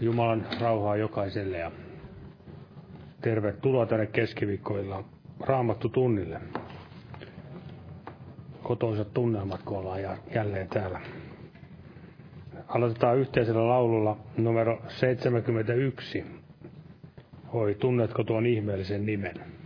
Jumalan rauhaa jokaiselle ja tervetuloa tänne keskiviikkoilla Raamattu tunnille. Kotoisat tunnelmat, kun ollaan jälleen täällä. Aloitetaan yhteisellä laululla numero 71. Oi, tunnetko tuon ihmeellisen nimen?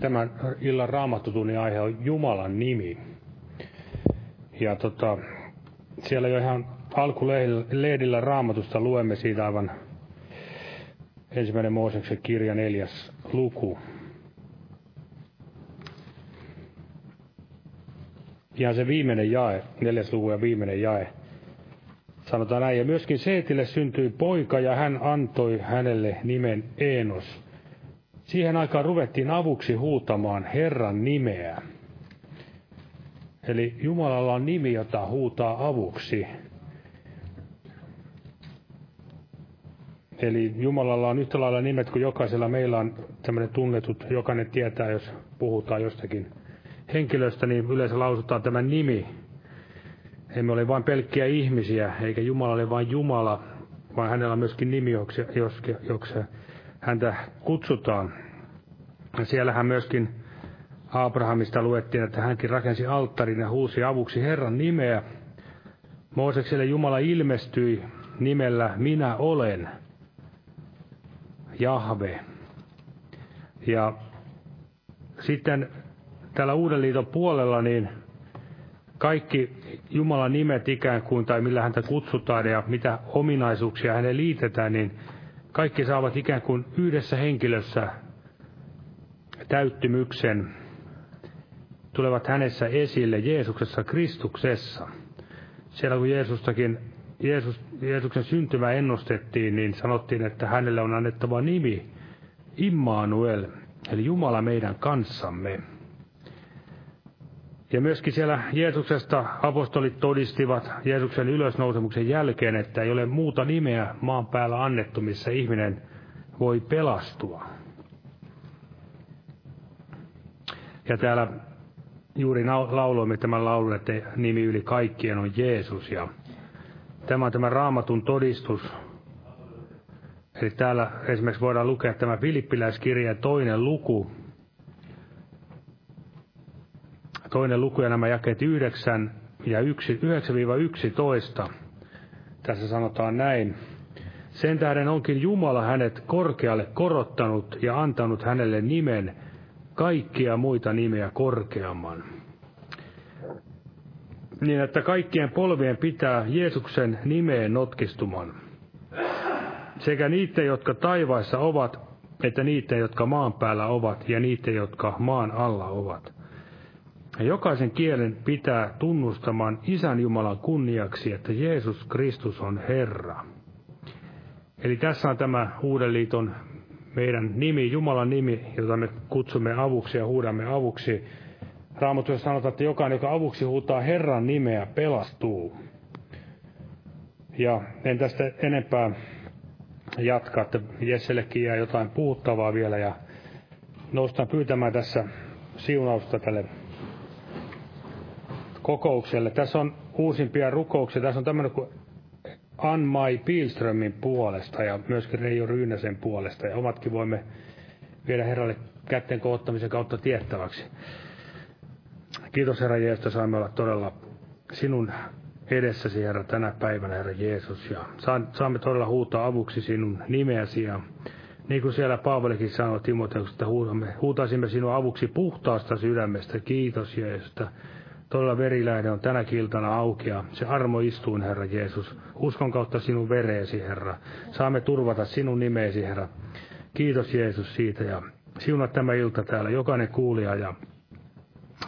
Tämän illan raamattutunnin aihe on Jumalan nimi. Ja tota, siellä jo ihan alkulehdillä raamatusta luemme siitä aivan ensimmäinen Mooseksen kirja neljäs luku. Ihan se viimeinen jae, neljäs luku ja viimeinen jae. Sanotaan näin, ja myöskin Seetille syntyi poika, ja hän antoi hänelle nimen Enos Siihen aikaan ruvettiin avuksi huutamaan Herran nimeä. Eli Jumalalla on nimi, jota huutaa avuksi. Eli Jumalalla on yhtä lailla nimet kuin jokaisella meillä on tämmöinen tunnetut, jokainen tietää, jos puhutaan jostakin henkilöstä, niin yleensä lausutaan tämä nimi. Emme ole vain pelkkiä ihmisiä, eikä Jumala ole vain Jumala, vaan hänellä on myöskin nimi, joksi, joksi häntä kutsutaan. Siellähän myöskin Abrahamista luettiin, että hänkin rakensi alttarin ja huusi avuksi Herran nimeä. Moosekselle Jumala ilmestyi nimellä Minä olen, Jahve. Ja sitten täällä Uuden liiton puolella niin kaikki Jumalan nimet ikään kuin, tai millä häntä kutsutaan ja mitä ominaisuuksia hänen liitetään, niin kaikki saavat ikään kuin yhdessä henkilössä täyttymyksen, tulevat hänessä esille Jeesuksessa Kristuksessa. Siellä kun Jeesustakin, Jeesus, Jeesuksen syntymä ennustettiin, niin sanottiin, että hänelle on annettava nimi Immanuel, eli Jumala meidän kanssamme. Ja myöskin siellä Jeesuksesta apostolit todistivat Jeesuksen ylösnousemuksen jälkeen, että ei ole muuta nimeä maan päällä annettu, missä ihminen voi pelastua. Ja täällä juuri lauloimme tämän laulun, että nimi yli kaikkien on Jeesus. Ja tämä on tämä raamatun todistus. Eli täällä esimerkiksi voidaan lukea tämä Filippiläiskirja toinen luku, toinen luku ja nämä jakeet 9 ja 9-11. Tässä sanotaan näin. Sen tähden onkin Jumala hänet korkealle korottanut ja antanut hänelle nimen kaikkia muita nimiä korkeamman. Niin, että kaikkien polvien pitää Jeesuksen nimeen notkistuman. Sekä niiden, jotka taivaissa ovat, että niiden, jotka maan päällä ovat, ja niiden, jotka maan alla ovat. Ja jokaisen kielen pitää tunnustamaan Isän Jumalan kunniaksi, että Jeesus Kristus on Herra. Eli tässä on tämä Uuden liiton meidän nimi, Jumalan nimi, jota me kutsumme avuksi ja huudamme avuksi. Raamatussa sanotaan, että jokainen, joka avuksi huutaa Herran nimeä, pelastuu. Ja en tästä enempää jatkaa, että Jessellekin jää jotain puhuttavaa vielä ja noustaan pyytämään tässä siunausta tälle kokoukselle. Tässä on uusimpia rukouksia. Tässä on tämmöinen kuin Anmai Pilströmin puolesta ja myöskin Reijo Ryynäsen puolesta. Ja omatkin voimme viedä Herralle kätten koottamisen kautta tiettäväksi. Kiitos Herra Jeesus, että saamme olla todella sinun edessäsi, Herra, tänä päivänä, Herra Jeesus. Ja saamme todella huutaa avuksi sinun nimeäsi. Ja niin kuin siellä Paavalikin sanoi Timoteuksesta, että huutaisimme sinua avuksi puhtaasta sydämestä. Kiitos Jeesus, että Todella verilähde on tänä kiltana auki ja se armo istuun, Herra Jeesus. Uskon kautta sinun vereesi, Herra. Saamme turvata sinun nimeesi, Herra. Kiitos Jeesus siitä ja siunaa tämä ilta täällä, jokainen kuulija ja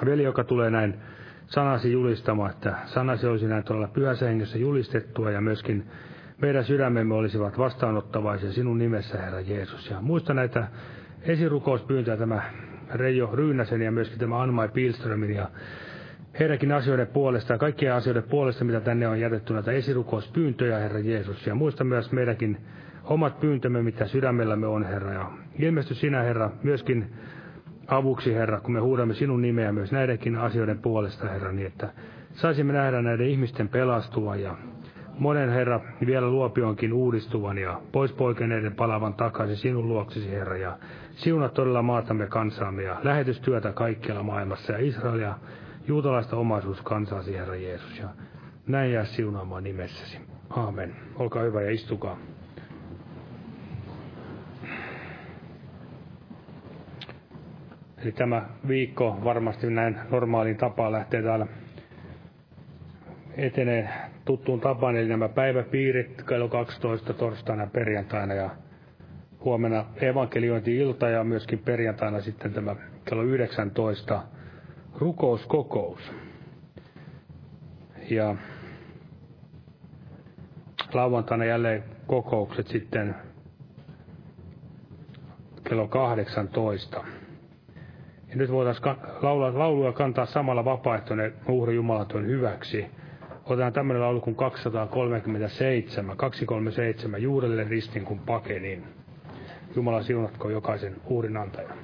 veli, joka tulee näin sanasi julistamaan, että sanasi olisi näin todella pyhässä hengessä julistettua ja myöskin meidän sydämemme olisivat vastaanottavaisia sinun nimessä, Herra Jeesus. Ja muista näitä esirukouspyyntöjä, tämä Reijo Ryynäsen ja myöskin tämä Anmai Pilströmin ja heidänkin asioiden puolesta ja kaikkien asioiden puolesta, mitä tänne on jätetty näitä esirukouspyyntöjä, Herra Jeesus. Ja muista myös meidänkin omat pyyntömme, mitä sydämellämme on, Herra. Ja ilmesty sinä, Herra, myöskin avuksi, Herra, kun me huudamme sinun nimeä myös näidenkin asioiden puolesta, Herra, niin että saisimme nähdä näiden ihmisten pelastua ja monen, Herra, vielä luopionkin uudistuvan ja pois poikeneiden palavan takaisin sinun luoksesi, Herra, ja siunat todella maatamme kansaamme ja lähetystyötä kaikkialla maailmassa ja Israelia juutalaista omaisuuskansaasi, Herra Jeesus. Ja näin jää siunaamaan nimessäsi. Aamen. Olkaa hyvä ja istukaa. Eli tämä viikko varmasti näin normaaliin tapaan lähtee täällä etenee tuttuun tapaan, eli nämä päiväpiirit kello 12 torstaina perjantaina ja huomenna evankeliointi-ilta ja myöskin perjantaina sitten tämä kello 19 rukouskokous. Ja lauantaina jälleen kokoukset sitten kello 18. Ja nyt voitaisiin laulua, laulua kantaa samalla vapaaehtoinen uhri Jumalan työn hyväksi. Otetaan tämmöinen laulu kuin 237, 237, juurelle ristin kun pakenin. Jumala siunatko jokaisen uhrin antajan.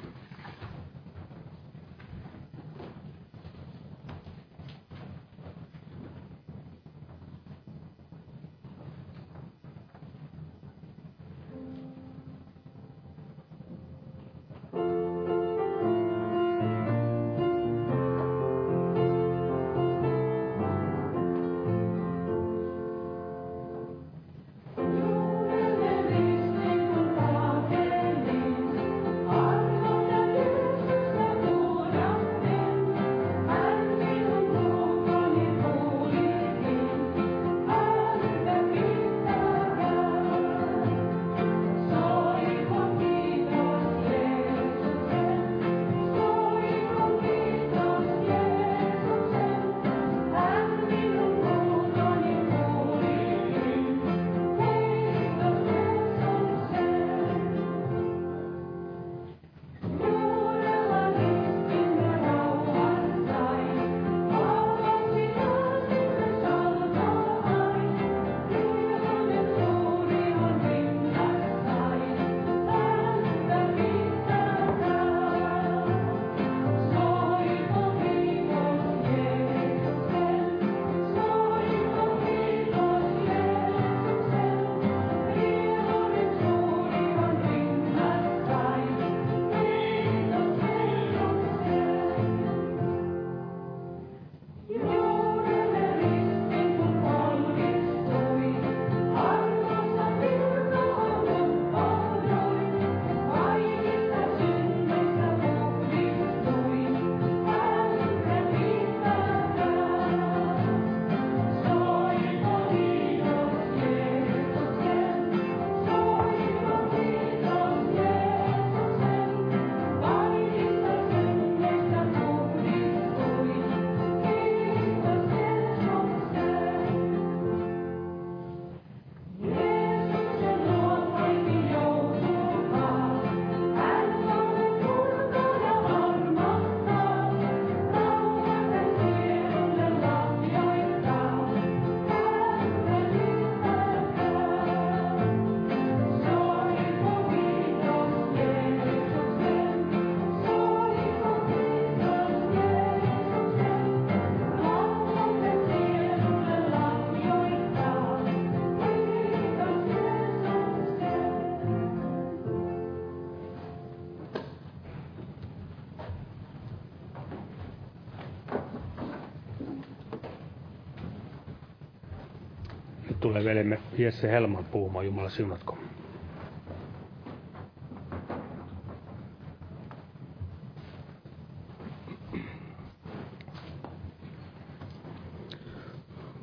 Tulee veljemme Jesse Helman puhumaan, Jumala siunatko.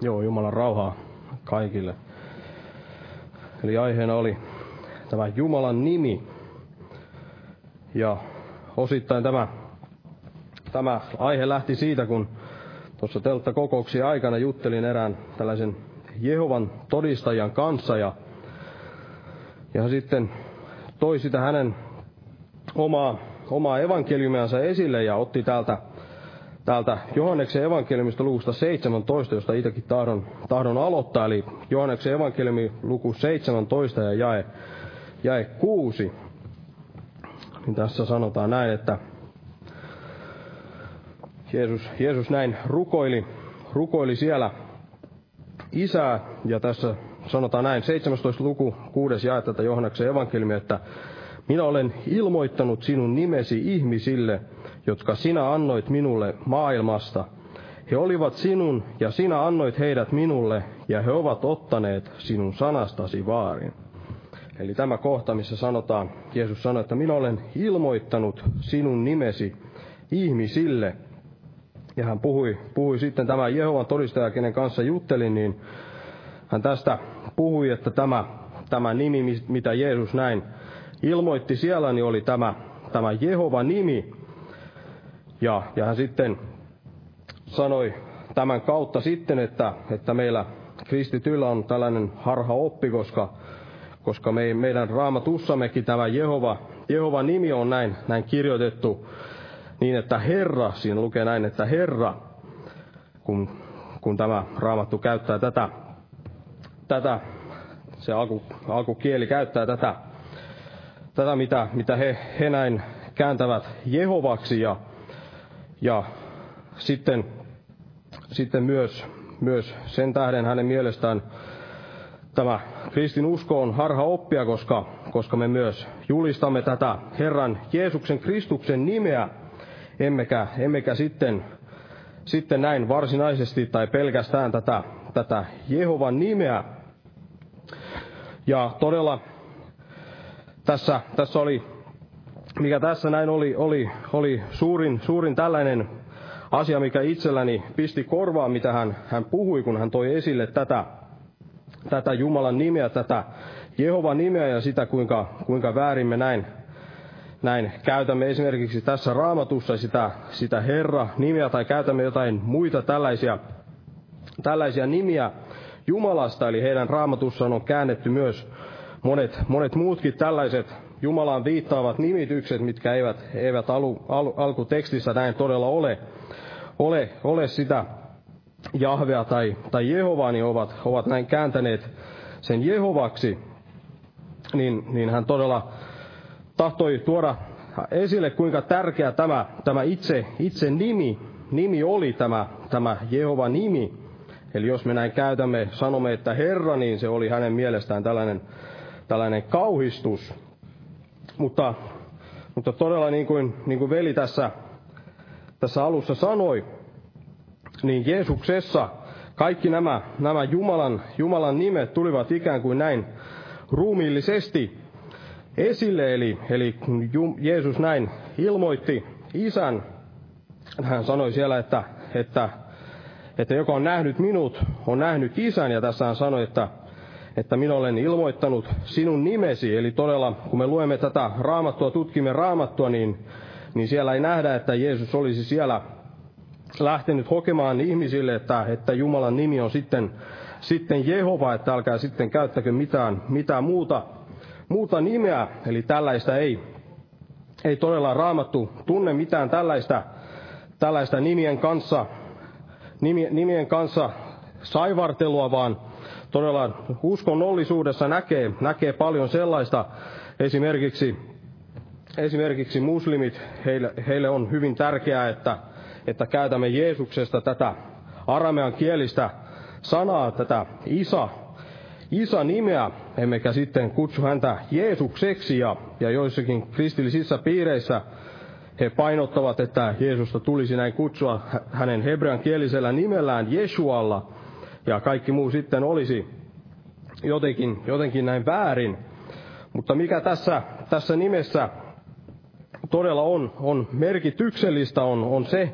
Joo, Jumalan rauhaa kaikille. Eli aiheena oli tämä Jumalan nimi. Ja osittain tämä, tämä aihe lähti siitä, kun tuossa teltta kokouksien aikana juttelin erään tällaisen Jehovan todistajan kanssa ja, ja sitten toi sitä hänen omaa, omaa evankeliumiansa esille ja otti täältä, täältä Johanneksen evankeliumista luvusta 17, josta itsekin tahdon, tahdon aloittaa, eli Johanneksen evankeliumi luku 17 ja jae, jae 6. Niin tässä sanotaan näin, että Jeesus, Jeesus näin rukoili, rukoili siellä isää, ja tässä sanotaan näin, 17. luku, 6. jae tätä Johanneksen evankeliumia, että minä olen ilmoittanut sinun nimesi ihmisille, jotka sinä annoit minulle maailmasta. He olivat sinun, ja sinä annoit heidät minulle, ja he ovat ottaneet sinun sanastasi vaarin. Eli tämä kohta, missä sanotaan, Jeesus sanoi, että minä olen ilmoittanut sinun nimesi ihmisille, ja hän puhui, puhui sitten tämä Jehovan todistaja, kenen kanssa juttelin, niin hän tästä puhui, että tämä, tämä nimi, mitä Jeesus näin ilmoitti siellä, niin oli tämä, tämä Jehovan nimi. Ja, ja hän sitten sanoi tämän kautta sitten, että, että meillä kristityllä on tällainen harha oppi, koska, koska me, meidän raamatussammekin tämä Jehova, Jehova nimi on näin, näin kirjoitettu niin, että Herra, siinä lukee näin, että Herra, kun, kun tämä raamattu käyttää tätä, tätä se alku, alkukieli käyttää tätä, tätä mitä, mitä he, he näin kääntävät Jehovaksi ja, ja sitten, sitten myös, myös sen tähden hänen mielestään tämä kristin usko on harha oppia, koska, koska me myös julistamme tätä Herran Jeesuksen Kristuksen nimeä, emmekä, emmekä sitten, sitten näin varsinaisesti tai pelkästään tätä, tätä Jehovan nimeä. Ja todella tässä, tässä oli, mikä tässä näin oli, oli, oli suurin, suurin tällainen asia, mikä itselläni pisti korvaan, mitä hän, hän puhui, kun hän toi esille tätä, tätä Jumalan nimeä, tätä Jehovan nimeä ja sitä, kuinka, kuinka väärin me näin näin. Käytämme esimerkiksi tässä raamatussa sitä, sitä Herra-nimeä tai käytämme jotain muita tällaisia, tällaisia nimiä Jumalasta, eli heidän raamatussaan on käännetty myös monet, monet muutkin tällaiset. Jumalaan viittaavat nimitykset, mitkä eivät, eivät alu, al, alkutekstissä näin todella ole, ole, ole sitä Jahvea tai, tai Jehovaa, niin ovat, ovat näin kääntäneet sen Jehovaksi, niin, niin hän todella tahtoi tuoda esille, kuinka tärkeä tämä, tämä itse, itse nimi, nimi oli, tämä, tämä Jehovan nimi. Eli jos me näin käytämme, sanomme, että Herra, niin se oli hänen mielestään tällainen, tällainen kauhistus. Mutta, mutta todella niin kuin, niin kuin veli tässä, tässä alussa sanoi, niin Jeesuksessa kaikki nämä, nämä Jumalan, Jumalan nimet tulivat ikään kuin näin ruumiillisesti esille. Eli, eli Jeesus näin ilmoitti isän, hän sanoi siellä, että, että, että joka on nähnyt minut, on nähnyt isän. Ja tässä hän sanoi, että, että minä olen ilmoittanut sinun nimesi. Eli todella, kun me luemme tätä raamattua, tutkimme raamattua, niin, niin siellä ei nähdä, että Jeesus olisi siellä lähtenyt hokemaan ihmisille, että, että Jumalan nimi on sitten, sitten Jehova, että älkää sitten käyttäkö mitään, mitään muuta muuta nimeä, eli tällaista ei, ei todella raamattu tunne mitään tällaista, tällaista nimien kanssa, nimien kanssa saivartelua, vaan todella uskonnollisuudessa näkee, näkee paljon sellaista, esimerkiksi, esimerkiksi muslimit, heille, heille on hyvin tärkeää, että, että käytämme Jeesuksesta tätä aramean kielistä sanaa, tätä Isa, Isa nimeä, emmekä sitten kutsu häntä Jeesukseksi, ja, ja joissakin kristillisissä piireissä he painottavat, että Jeesusta tulisi näin kutsua hänen hebrean kielisellä nimellään Jesualla, ja kaikki muu sitten olisi, jotenkin, jotenkin näin väärin. Mutta mikä tässä, tässä nimessä todella on, on merkityksellistä, on, on se,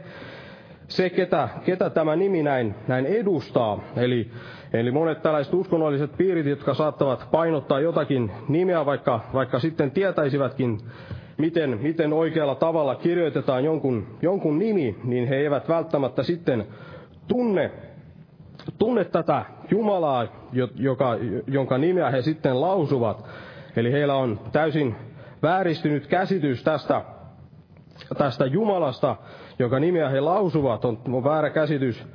se ketä, ketä tämä nimi näin, näin edustaa. Eli, eli monet tällaiset uskonnolliset piirit, jotka saattavat painottaa jotakin nimeä, vaikka, vaikka sitten tietäisivätkin, miten, miten oikealla tavalla kirjoitetaan jonkun, jonkun nimi, niin he eivät välttämättä sitten tunne, tunne tätä Jumalaa, joka, jonka nimeä he sitten lausuvat. Eli heillä on täysin vääristynyt käsitys tästä, tästä Jumalasta, joka nimeä he lausuvat. On, on väärä käsitys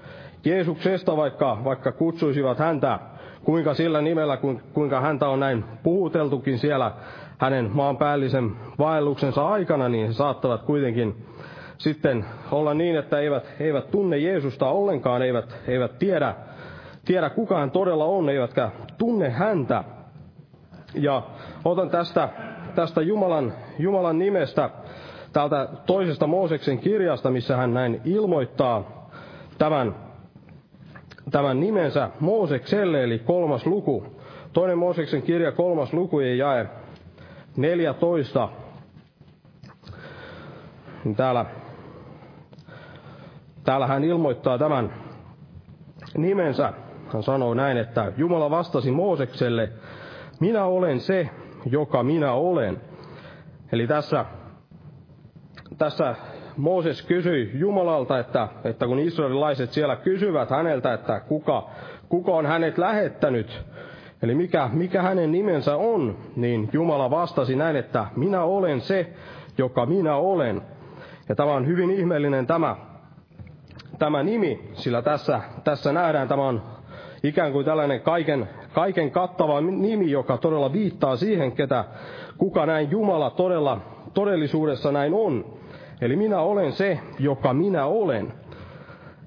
Jeesuksesta, vaikka, vaikka kutsuisivat häntä kuinka sillä nimellä, kuinka häntä on näin puhuteltukin siellä hänen maanpäällisen vaelluksensa aikana, niin he saattavat kuitenkin sitten olla niin, että eivät, eivät tunne Jeesusta ollenkaan, eivät, eivät tiedä, tiedä kuka hän todella on, eivätkä tunne häntä. Ja otan tästä, tästä Jumalan, Jumalan nimestä täältä toisesta Mooseksen kirjasta, missä hän näin ilmoittaa tämän, tämän nimensä Moosekselle, eli kolmas luku. Toinen Mooseksen kirja, kolmas luku ja jae 14. Niin täällä, täällä hän ilmoittaa tämän nimensä. Hän sanoo näin, että Jumala vastasi Moosekselle, minä olen se, joka minä olen. Eli tässä, tässä Mooses kysyi Jumalalta, että, että kun israelilaiset siellä kysyvät häneltä, että kuka, kuka on hänet lähettänyt, eli mikä, mikä hänen nimensä on, niin Jumala vastasi näin, että minä olen se, joka minä olen. Ja tämä on hyvin ihmeellinen tämä, tämä nimi, sillä tässä, tässä nähdään, tämä on ikään kuin tällainen kaiken, kaiken kattava nimi, joka todella viittaa siihen, ketä, kuka näin Jumala todella todellisuudessa näin on. Eli minä olen se, joka minä olen.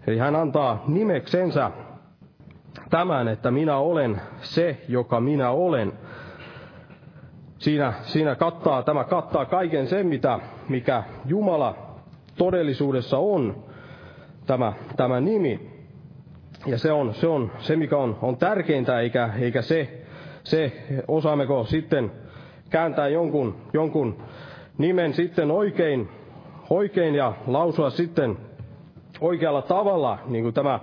Eli hän antaa nimeksensä tämän, että minä olen se, joka minä olen. Siinä, siinä kattaa, tämä kattaa kaiken sen, mitä, mikä Jumala todellisuudessa on, tämä, tämä nimi. Ja se on se, on se mikä on, on tärkeintä, eikä, eikä se, se, osaammeko sitten kääntää jonkun, jonkun nimen sitten oikein, oikein ja lausua sitten oikealla tavalla, niin kuin tämä,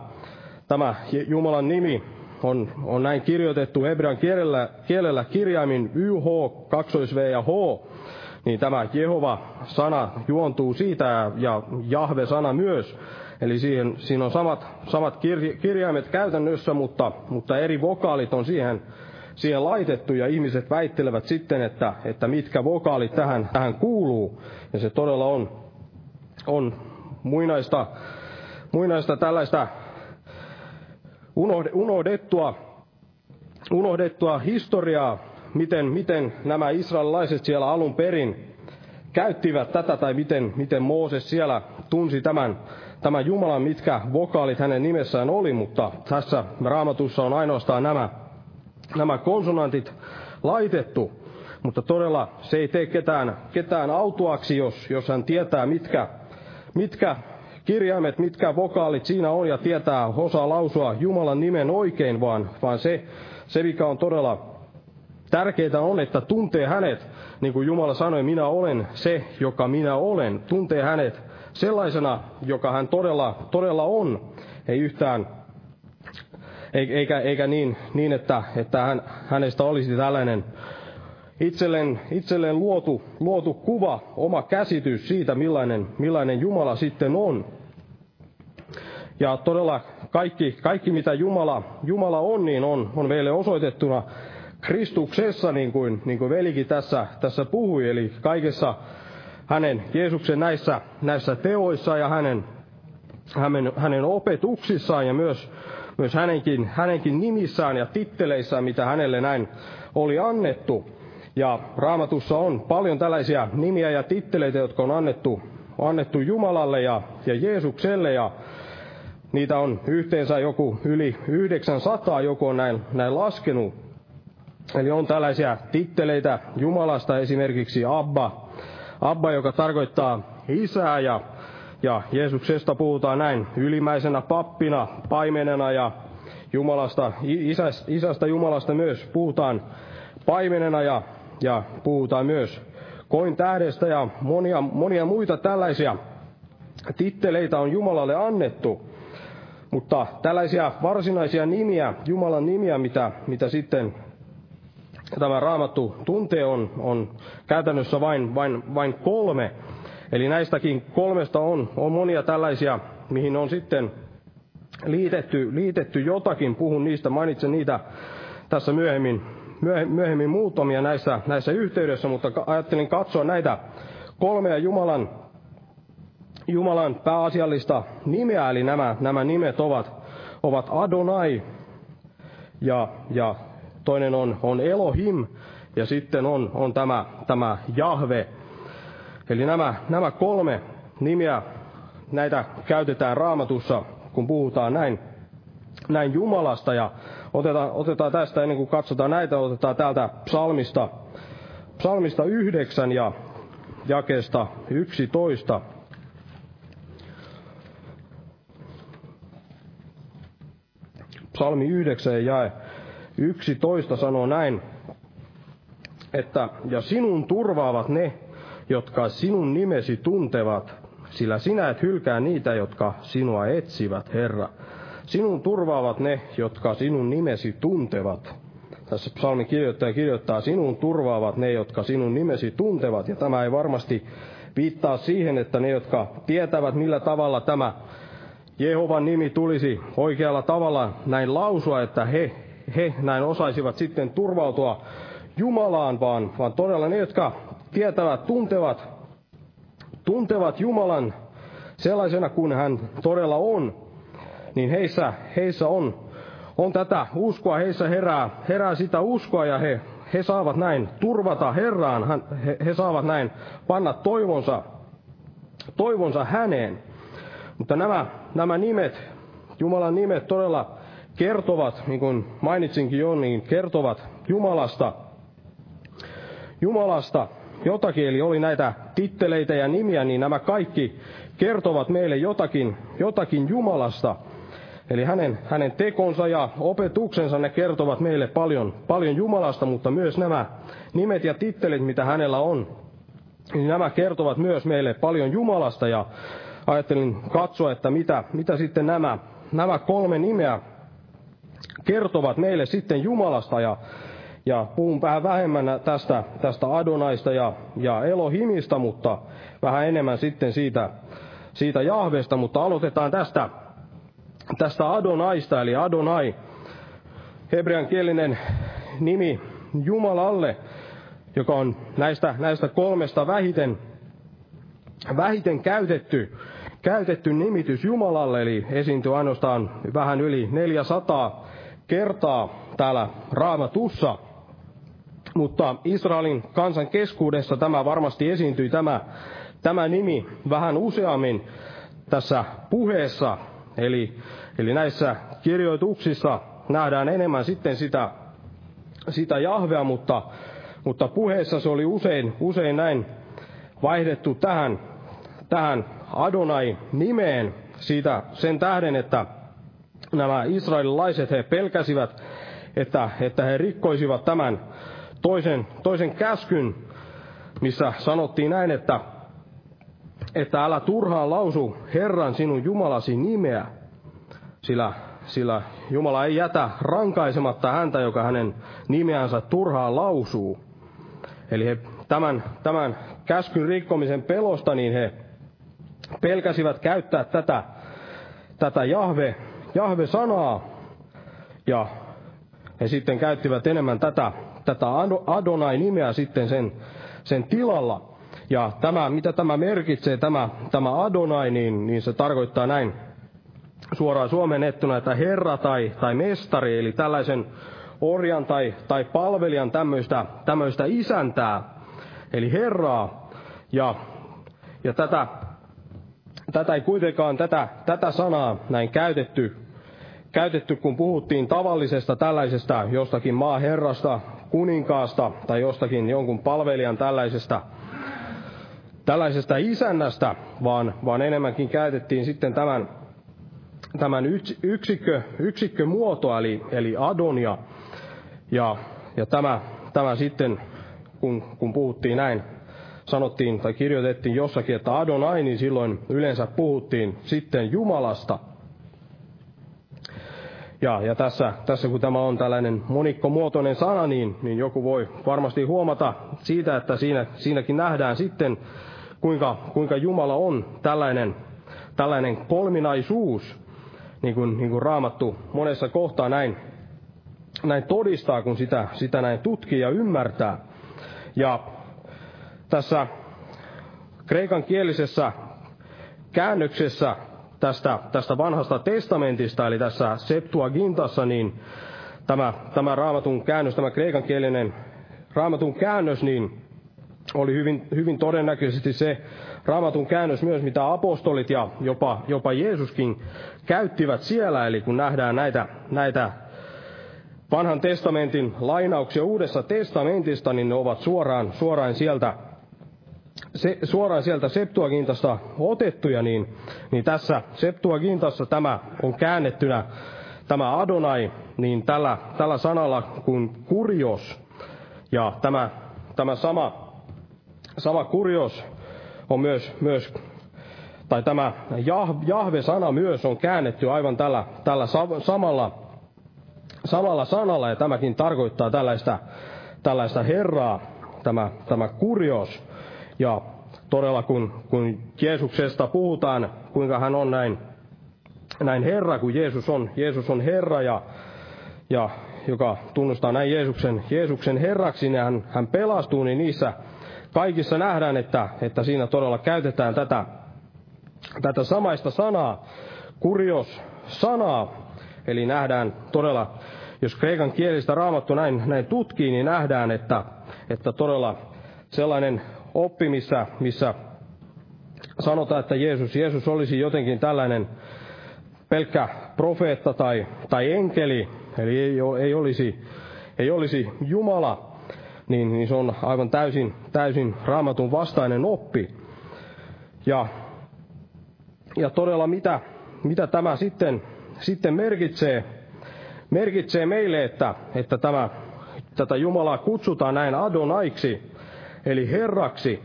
tämä Jumalan nimi on, on näin kirjoitettu hebrean kielellä, kielellä kirjaimin YH, 2V ja H, niin tämä Jehova-sana juontuu siitä ja, ja Jahve-sana myös. Eli siihen, siinä on samat, samat kirja, kirjaimet käytännössä, mutta, mutta eri vokaalit on siihen, siihen laitettu ja ihmiset väittelevät sitten, että, että mitkä vokaalit tähän, tähän kuuluu. Ja se todella on, on muinaista, muinaista tällaista unohdettua, unohdettua historiaa, miten, miten nämä israelilaiset siellä alun perin käyttivät tätä, tai miten, miten Mooses siellä tunsi tämän, tämän Jumalan, mitkä vokaalit hänen nimessään oli, mutta tässä raamatussa on ainoastaan nämä, nämä konsonantit laitettu. Mutta todella se ei tee ketään, ketään autuaksi, jos, jos hän tietää, mitkä, mitkä kirjaimet, mitkä vokaalit siinä on ja tietää, osaa lausua Jumalan nimen oikein, vaan, vaan se, se, mikä on todella tärkeää on, että tuntee hänet, niin kuin Jumala sanoi, minä olen se, joka minä olen. Tuntee hänet sellaisena, joka hän todella, todella on. Ei yhtään, eikä, eikä niin, niin että, että hän, hänestä olisi tällainen itselleen, itselleen luotu, luotu kuva, oma käsitys siitä, millainen, millainen Jumala sitten on. Ja todella kaikki, kaikki mitä Jumala, Jumala on, niin on, on meille osoitettuna Kristuksessa, niin kuin, niin kuin velikin tässä, tässä puhui, eli kaikessa hänen Jeesuksen näissä, näissä teoissa ja hänen, hänen, hänen opetuksissaan ja myös, myös hänenkin, hänenkin nimissään ja titteleissään, mitä hänelle näin oli annettu. Ja raamatussa on paljon tällaisia nimiä ja titteleitä, jotka on annettu, annettu Jumalalle ja, ja Jeesukselle. Ja niitä on yhteensä joku yli 900, joku on näin, näin laskenut. Eli on tällaisia titteleitä Jumalasta, esimerkiksi Abba, Abba, joka tarkoittaa isää, ja, ja Jeesuksesta puhutaan näin ylimäisenä pappina, paimenena ja, Jumalasta, isästä Jumalasta myös puhutaan paimenena. Ja, ja puhutaan myös koin tähdestä ja monia, monia muita tällaisia titteleitä on Jumalalle annettu. Mutta tällaisia varsinaisia nimiä, Jumalan nimiä, mitä, mitä sitten tämä raamattu tuntee, on, on käytännössä vain, vain, vain kolme. Eli näistäkin kolmesta on, on monia tällaisia, mihin on sitten liitetty, liitetty jotakin. Puhun niistä, mainitsen niitä tässä myöhemmin, myöhemmin muutamia näissä, näissä yhteydessä, mutta ajattelin katsoa näitä kolmea Jumalan, Jumalan pääasiallista nimeä, eli nämä, nämä nimet ovat, ovat Adonai ja, ja toinen on, on Elohim ja sitten on, on tämä, tämä Jahve. Eli nämä, nämä kolme nimiä, näitä käytetään raamatussa, kun puhutaan näin, näin Jumalasta. Ja otetaan, otetaan tästä, ennen kuin katsotaan näitä, otetaan täältä psalmista, psalmista 9 ja jakesta 11. Psalmi 9 ja 11 sanoo näin, että ja sinun turvaavat ne, jotka sinun nimesi tuntevat, sillä sinä et hylkää niitä, jotka sinua etsivät, Herra. Sinun turvaavat ne, jotka sinun nimesi tuntevat. Tässä psalmin kirjoittaja kirjoittaa, sinun turvaavat ne, jotka sinun nimesi tuntevat. Ja tämä ei varmasti viittaa siihen, että ne, jotka tietävät, millä tavalla tämä Jehovan nimi tulisi oikealla tavalla näin lausua, että he, he näin osaisivat sitten turvautua Jumalaan, vaan, vaan todella ne, jotka tietävät, tuntevat, tuntevat Jumalan sellaisena kuin hän todella on, niin heissä, heissä on, on tätä uskoa, heissä herää, herää sitä uskoa ja he, he saavat näin turvata Herraan, he, he saavat näin panna toivonsa, toivonsa häneen. Mutta nämä, nämä nimet, Jumalan nimet todella kertovat, niin kuin mainitsinkin jo, niin kertovat Jumalasta, Jumalasta jotakin, eli oli näitä titteleitä ja nimiä, niin nämä kaikki kertovat meille jotakin, jotakin Jumalasta. Eli hänen, hänen tekonsa ja opetuksensa ne kertovat meille paljon, paljon Jumalasta, mutta myös nämä nimet ja tittelit, mitä hänellä on, niin nämä kertovat myös meille paljon Jumalasta. Ja ajattelin katsoa, että mitä, mitä sitten nämä, nämä kolme nimeä kertovat meille sitten Jumalasta. Ja ja puhun vähän vähemmän tästä, tästä Adonaista ja, ja Elohimista, mutta vähän enemmän sitten siitä, siitä Jahvesta. Mutta aloitetaan tästä, tästä Adonaista, eli Adonai, hebrean kielinen nimi Jumalalle, joka on näistä, näistä kolmesta vähiten, vähiten käytetty, käytetty nimitys Jumalalle, eli esiintyy ainoastaan vähän yli 400 kertaa täällä Raamatussa. Mutta Israelin kansan keskuudessa tämä varmasti esiintyi tämä, tämä nimi vähän useammin tässä puheessa. Eli, eli näissä kirjoituksissa nähdään enemmän sitten sitä, sitä jahvea, mutta, mutta puheessa se oli usein, usein näin vaihdettu tähän, tähän Adonai-nimeen siitä sen tähden, että nämä israelilaiset he pelkäsivät, että, että he rikkoisivat tämän toisen, toisen käskyn, missä sanottiin näin, että, että älä turhaan lausu Herran sinun Jumalasi nimeä, sillä, sillä Jumala ei jätä rankaisematta häntä, joka hänen nimeänsä turhaan lausuu. Eli he tämän, tämän käskyn rikkomisen pelosta, niin he pelkäsivät käyttää tätä, tätä Jahve, Jahve-sanaa, ja he sitten käyttivät enemmän tätä tätä Adonai-nimeä sitten sen, sen tilalla. Ja tämä, mitä tämä merkitsee, tämä, tämä Adonai, niin, niin se tarkoittaa näin suoraan suomennettuna, että herra tai, tai mestari, eli tällaisen orjan tai, tai palvelijan tämmöistä, tämmöistä isäntää, eli herraa. Ja, ja tätä, tätä ei kuitenkaan, tätä, tätä sanaa näin käytetty, käytetty, kun puhuttiin tavallisesta tällaisesta jostakin maaherrasta, kuninkaasta tai jostakin jonkun palvelijan tällaisesta, tällaisesta isännästä, vaan, vaan enemmänkin käytettiin sitten tämän, tämän yksikkö, yksikkömuotoa, eli, eli Adonia. Ja, ja tämä, tämä sitten, kun, kun puhuttiin näin, sanottiin tai kirjoitettiin jossakin, että Adonai, niin silloin yleensä puhuttiin sitten Jumalasta. Ja, ja tässä, tässä kun tämä on tällainen monikkomuotoinen sana, niin, niin joku voi varmasti huomata siitä, että siinä, siinäkin nähdään sitten, kuinka, kuinka Jumala on tällainen, tällainen kolminaisuus, niin kuin, niin kuin raamattu monessa kohtaa näin, näin todistaa, kun sitä, sitä näin tutkii ja ymmärtää. Ja tässä kreikan kielisessä käännöksessä tästä, tästä vanhasta testamentista, eli tässä Septuagintassa, niin tämä, tämä raamatun käännös, tämä kreikan kielinen raamatun käännös, niin oli hyvin, hyvin todennäköisesti se raamatun käännös myös, mitä apostolit ja jopa, jopa Jeesuskin käyttivät siellä. Eli kun nähdään näitä, näitä vanhan testamentin lainauksia uudessa testamentista, niin ne ovat suoraan, suoraan sieltä se, suoraan sieltä Septuagintasta otettuja, niin, niin tässä Septuagintassa tämä on käännettynä, tämä Adonai, niin tällä, tällä sanalla kuin kurios. Ja tämä, tämä sama, sama kurios on myös, myös tai tämä Jahve-sana myös on käännetty aivan tällä, tällä samalla, samalla sanalla, ja tämäkin tarkoittaa tällaista, tällaista Herraa, tämä, tämä kurios. Ja todella kun, kun Jeesuksesta puhutaan, kuinka hän on näin, näin Herra, kun Jeesus on, Jeesus on Herra ja, ja joka tunnustaa näin Jeesuksen, Jeesuksen Herraksi, niin hän, hän pelastuu, niin niissä kaikissa nähdään, että, että siinä todella käytetään tätä, tätä samaista sanaa, kurios sanaa, eli nähdään todella, jos kreikan kielistä raamattu näin, näin tutkii, niin nähdään, että, että todella sellainen oppi, missä, missä sanotaan, että Jeesus, Jeesus olisi jotenkin tällainen pelkkä profeetta tai, tai enkeli, eli ei, ei, olisi, ei olisi Jumala, niin, niin se on aivan täysin, täysin raamatun vastainen oppi. Ja, ja todella mitä, mitä tämä sitten, sitten merkitsee, merkitsee meille, että, että tämä, tätä Jumalaa kutsutaan näin Adonaiksi, eli Herraksi,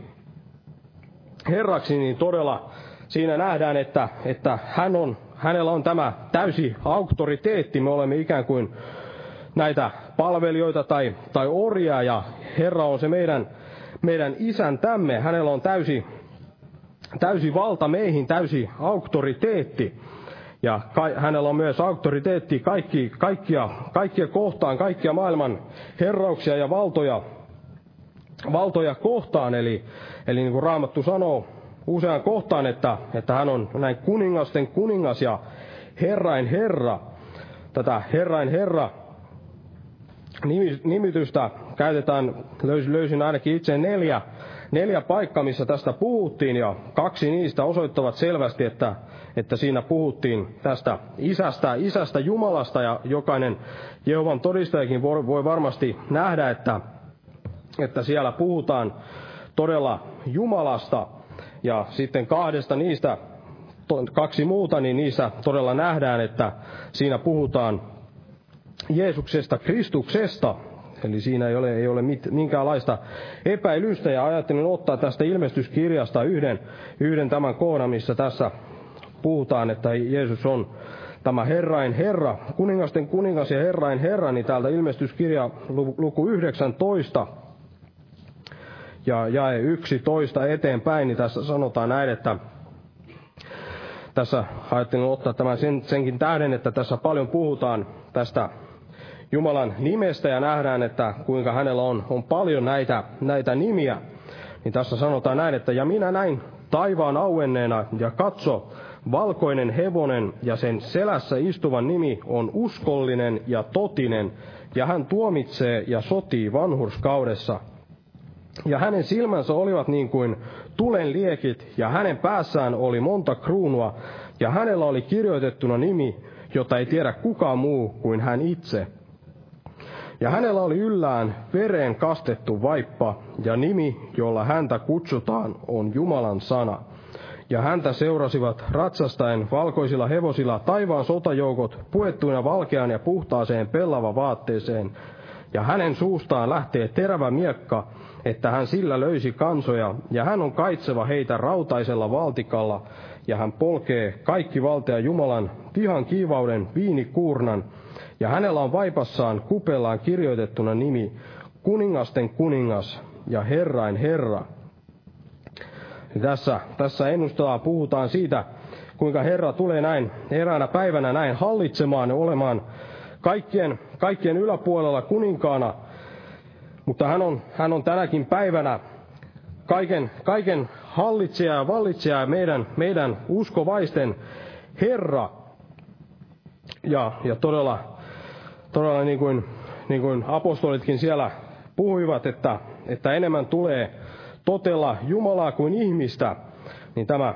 Herraksi, niin todella siinä nähdään, että, että hän on, hänellä on tämä täysi auktoriteetti. Me olemme ikään kuin näitä palvelijoita tai, tai orjia, ja Herra on se meidän, meidän isäntämme. Hänellä on täysi, täysi valta meihin, täysi auktoriteetti. Ja ka, hänellä on myös auktoriteetti kaikki, kaikkia, kaikkia kohtaan, kaikkia maailman herrauksia ja valtoja valtoja kohtaan, eli, eli niin kuin Raamattu sanoo usean kohtaan, että, että hän on näin kuningasten kuningas ja herrain herra. Tätä herrain herra nimitystä käytetään, löysin ainakin itse neljä, neljä paikkaa, missä tästä puhuttiin, ja kaksi niistä osoittavat selvästi, että, että siinä puhuttiin tästä isästä, isästä Jumalasta, ja jokainen Jehovan todistajakin voi, varmasti nähdä, että että siellä puhutaan todella Jumalasta, ja sitten kahdesta niistä, kaksi muuta, niin niissä todella nähdään, että siinä puhutaan Jeesuksesta, Kristuksesta, Eli siinä ei ole, ei ole mit, minkäänlaista epäilystä, ja ajattelin ottaa tästä ilmestyskirjasta yhden, yhden tämän kohdan, missä tässä puhutaan, että Jeesus on tämä Herrain Herra, kuningasten kuningas ja Herrain Herra, niin täältä ilmestyskirja luku 19, ja jae 11 eteenpäin, niin tässä sanotaan näin, että tässä ajattelin ottaa tämän sen, senkin tähden, että tässä paljon puhutaan tästä Jumalan nimestä ja nähdään, että kuinka hänellä on, on paljon näitä, näitä nimiä. Niin tässä sanotaan näin, että ja minä näin taivaan auenneena ja katso, valkoinen hevonen ja sen selässä istuvan nimi on uskollinen ja totinen, ja hän tuomitsee ja sotii vanhurskaudessa – ja hänen silmänsä olivat niin kuin tulen liekit, ja hänen päässään oli monta kruunua, ja hänellä oli kirjoitettuna nimi, jota ei tiedä kukaan muu kuin hän itse. Ja hänellä oli yllään vereen kastettu vaippa, ja nimi, jolla häntä kutsutaan, on Jumalan sana. ja häntä seurasivat ratsastaen valkoisilla hevosilla taivaan sotajoukot puettuina valkeaan ja puhtaaseen pellava vaatteeseen, ja hänen suustaan lähtee terävä miekka, että hän sillä löysi kansoja, ja hän on kaitseva heitä rautaisella valtikalla, ja hän polkee kaikki valtea Jumalan vihan kiivauden viinikuurnan, ja hänellä on vaipassaan kupellaan kirjoitettuna nimi, kuningasten kuningas ja herrain herra. Tässä, tässä ennustetaan, puhutaan siitä, kuinka Herra tulee näin eräänä päivänä näin hallitsemaan ja olemaan kaikkien, kaikkien yläpuolella kuninkaana, mutta hän on, hän on tänäkin päivänä kaiken, kaiken hallitsija ja vallitsija ja meidän, meidän uskovaisten Herra. Ja, ja todella, todella niin kuin, niin kuin apostolitkin siellä puhuivat, että, että enemmän tulee totella Jumalaa kuin ihmistä, niin tämä,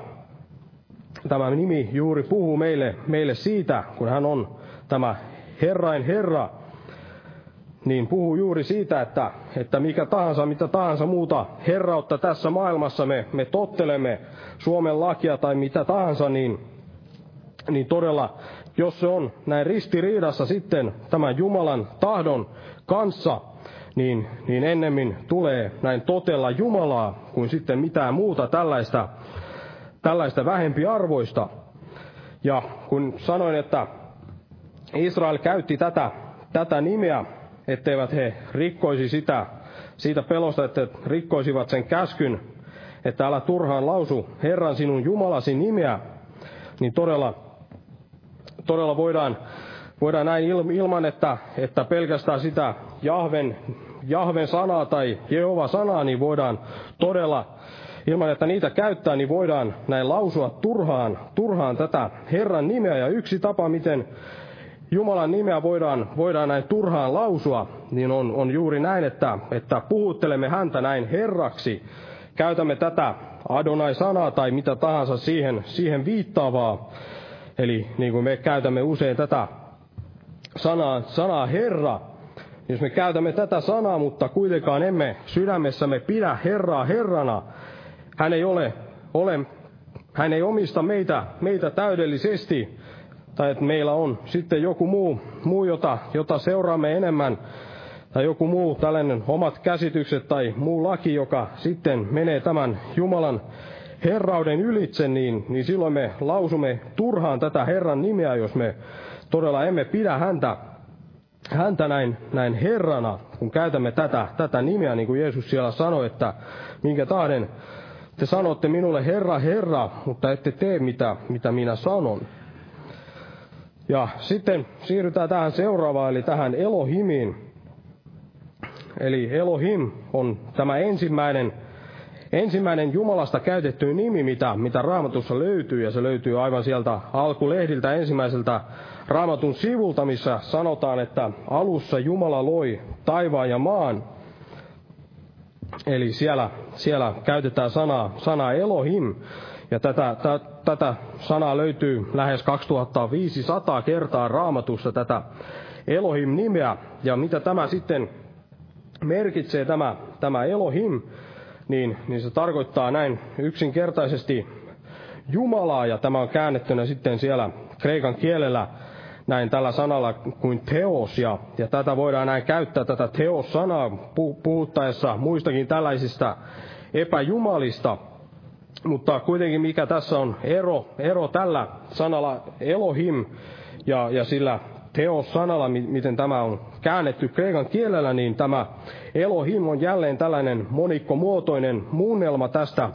tämä nimi juuri puhuu meille, meille siitä, kun hän on tämä Herrain Herra, niin puhuu juuri siitä, että, että mikä tahansa, mitä tahansa muuta herrautta tässä maailmassa me, me tottelemme, Suomen lakia tai mitä tahansa, niin, niin todella, jos se on näin ristiriidassa sitten tämän Jumalan tahdon kanssa, niin, niin ennemmin tulee näin totella Jumalaa kuin sitten mitään muuta tällaista, tällaista vähempiarvoista. Ja kun sanoin, että Israel käytti tätä, tätä nimeä, etteivät he rikkoisi sitä, siitä pelosta, että rikkoisivat sen käskyn, että älä turhaan lausu Herran sinun Jumalasi nimeä, niin todella, todella voidaan, voidaan näin ilman, että, että pelkästään sitä Jahven Jahven sanaa tai Jehova sanaa, niin voidaan todella, ilman että niitä käyttää, niin voidaan näin lausua turhaan, turhaan tätä Herran nimeä. Ja yksi tapa, miten Jumalan nimeä voidaan, voidaan näin turhaan lausua, niin on, on juuri näin, että, että puhuttelemme häntä näin Herraksi. Käytämme tätä Adonai-sanaa tai mitä tahansa siihen, siihen viittaavaa. Eli niin kuin me käytämme usein tätä sanaa, sanaa Herra, jos me käytämme tätä sanaa, mutta kuitenkaan emme sydämessämme pidä Herraa Herrana, hän ei ole, ole hän ei omista meitä, meitä täydellisesti, tai että meillä on sitten joku muu, muu jota, jota seuraamme enemmän, tai joku muu tällainen omat käsitykset tai muu laki, joka sitten menee tämän Jumalan herrauden ylitse, niin, niin silloin me lausumme turhaan tätä Herran nimeä, jos me todella emme pidä häntä häntä näin, näin Herrana, kun käytämme tätä, tätä nimeä, niin kuin Jeesus siellä sanoi, että minkä tahden te sanotte minulle Herra, Herra, mutta ette tee mitä, mitä minä sanon. Ja sitten siirrytään tähän seuraavaan, eli tähän Elohimiin. Eli Elohim on tämä ensimmäinen, ensimmäinen Jumalasta käytetty nimi, mitä, mitä raamatussa löytyy, ja se löytyy aivan sieltä alkulehdiltä ensimmäiseltä raamatun sivulta, missä sanotaan, että alussa Jumala loi taivaan ja maan. Eli siellä, siellä käytetään sanaa, sanaa Elohim, ja tätä, tä, tätä sanaa löytyy lähes 2500 kertaa raamatussa tätä Elohim-nimeä. Ja mitä tämä sitten merkitsee, tämä, tämä Elohim, niin, niin se tarkoittaa näin yksinkertaisesti Jumalaa, ja tämä on käännettynä sitten siellä kreikan kielellä näin tällä sanalla kuin teos, ja, ja tätä voidaan näin käyttää, tätä teos-sanaa, puhuttaessa muistakin tällaisista epäjumalista, mutta kuitenkin mikä tässä on ero, ero tällä sanalla Elohim ja, ja sillä teos-sanalla, miten tämä on käännetty kreikan kielellä, niin tämä Elohim on jälleen tällainen monikkomuotoinen muunnelma tästä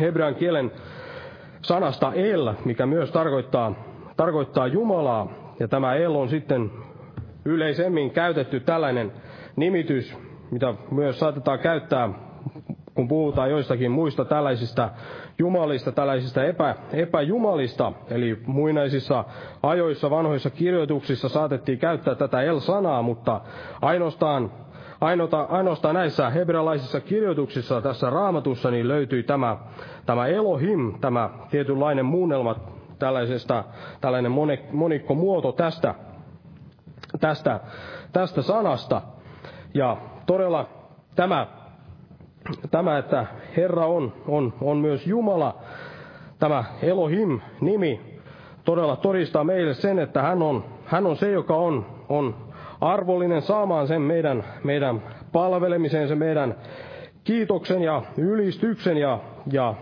hebrean kielen sanasta El, mikä myös tarkoittaa tarkoittaa Jumalaa, ja tämä El on sitten yleisemmin käytetty tällainen nimitys, mitä myös saatetaan käyttää, kun puhutaan joistakin muista tällaisista jumalista, tällaisista epä, epäjumalista, eli muinaisissa ajoissa, vanhoissa kirjoituksissa saatettiin käyttää tätä El-sanaa, mutta ainoastaan, ainoastaan, ainoastaan näissä hebrealaisissa kirjoituksissa tässä raamatussa niin löytyi tämä, tämä Elohim, tämä tietynlainen muunnelma tällaisesta, tällainen monikko muoto tästä, tästä, tästä sanasta. Ja todella tämä, tämä että Herra on, on, on myös Jumala, tämä Elohim-nimi todella todistaa meille sen, että hän on, hän on se, joka on, on arvollinen saamaan sen meidän, meidän palvelemiseen, se meidän kiitoksen ja ylistyksen ja, ja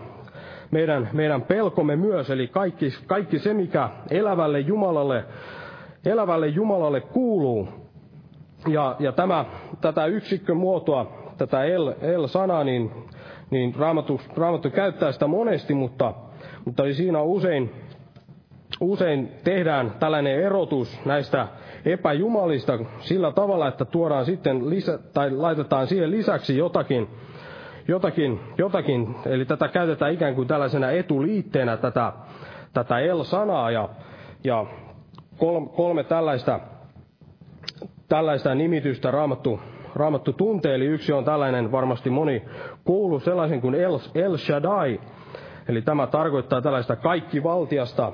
meidän, meidän pelkomme myös, eli kaikki, kaikki se, mikä elävälle Jumalalle, elävälle Jumalalle kuuluu. Ja, ja tämä, tätä yksikkömuotoa, tätä El-sanaa, niin, niin raamattu, raamattu käyttää sitä monesti, mutta, mutta siinä usein, usein tehdään tällainen erotus näistä epäjumalista sillä tavalla, että tuodaan sitten lisä, tai laitetaan siihen lisäksi jotakin, jotakin, jotakin, eli tätä käytetään ikään kuin tällaisena etuliitteenä tätä, tätä el-sanaa ja, ja kolme, kolme tällaista, tällaista nimitystä raamattu, raamattu tuntee, eli yksi on tällainen, varmasti moni kuuluu sellaisen kuin El, El Shaddai, eli tämä tarkoittaa tällaista kaikkivaltiasta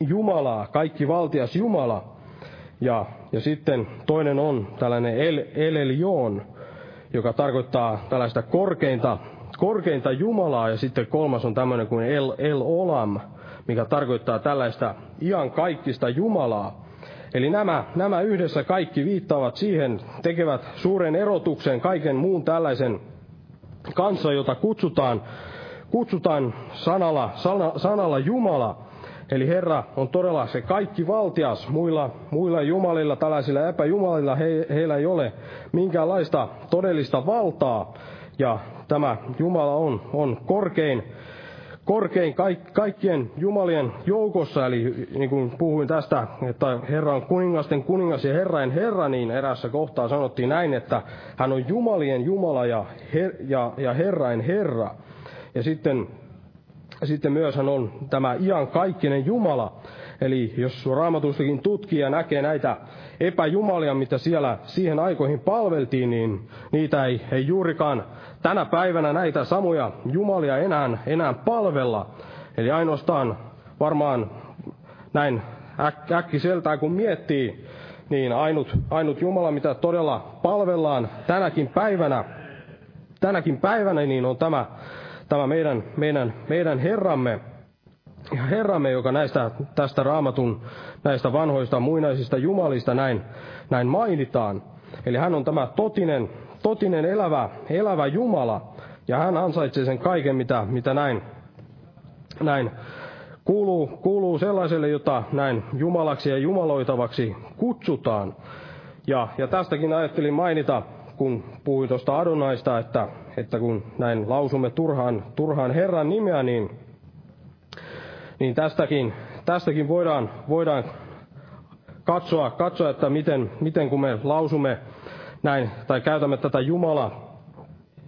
Jumalaa, kaikkivaltias Jumala. Ja, ja sitten toinen on tällainen El, El joka tarkoittaa tällaista korkeinta, korkeinta Jumalaa, ja sitten kolmas on tämmöinen kuin El, El Olam, mikä tarkoittaa tällaista ian kaikkista Jumalaa. Eli nämä, nämä yhdessä kaikki viittaavat siihen, tekevät suuren erotuksen kaiken muun tällaisen kanssa, jota kutsutaan, kutsutaan sanalla, sana, sanalla Jumala. Eli Herra on todella se kaikki valtias. Muilla, muilla jumalilla, tällaisilla epäjumalilla, he, heillä ei ole minkäänlaista todellista valtaa. Ja tämä Jumala on, on korkein, korkein kaik, kaikkien jumalien joukossa. Eli niin kuin puhuin tästä, että Herra on kuningasten kuningas ja Herrain Herra, niin erässä kohtaa sanottiin näin, että hän on jumalien Jumala ja, her, ja, ja Herrain Herra. Ja sitten sitten myös hän on tämä ian kaikkinen Jumala. Eli jos raamatustakin tutkii ja näkee näitä epäjumalia, mitä siellä siihen aikoihin palveltiin, niin niitä ei, ei juurikaan tänä päivänä näitä samoja jumalia enää, enää palvella. Eli ainoastaan varmaan näin äk, äkkiseltään kun miettii, niin ainut, ainut Jumala, mitä todella palvellaan tänäkin päivänä, tänäkin päivänä, niin on tämä tämä meidän, meidän, meidän Herramme, Herramme, joka näistä, tästä raamatun, näistä vanhoista muinaisista jumalista näin, näin mainitaan. Eli hän on tämä totinen, totinen elävä, elävä Jumala, ja hän ansaitsee sen kaiken, mitä, mitä näin, näin kuuluu, kuuluu sellaiselle, jota näin jumalaksi ja jumaloitavaksi kutsutaan. Ja, ja tästäkin ajattelin mainita, kun puhuin tuosta Adonaista, että että kun näin lausumme turhaan, turhaan Herran nimeä, niin, niin tästäkin, tästäkin voidaan, voidaan katsoa, katsoa, että miten, miten kun me lausumme näin, tai käytämme tätä Jumala,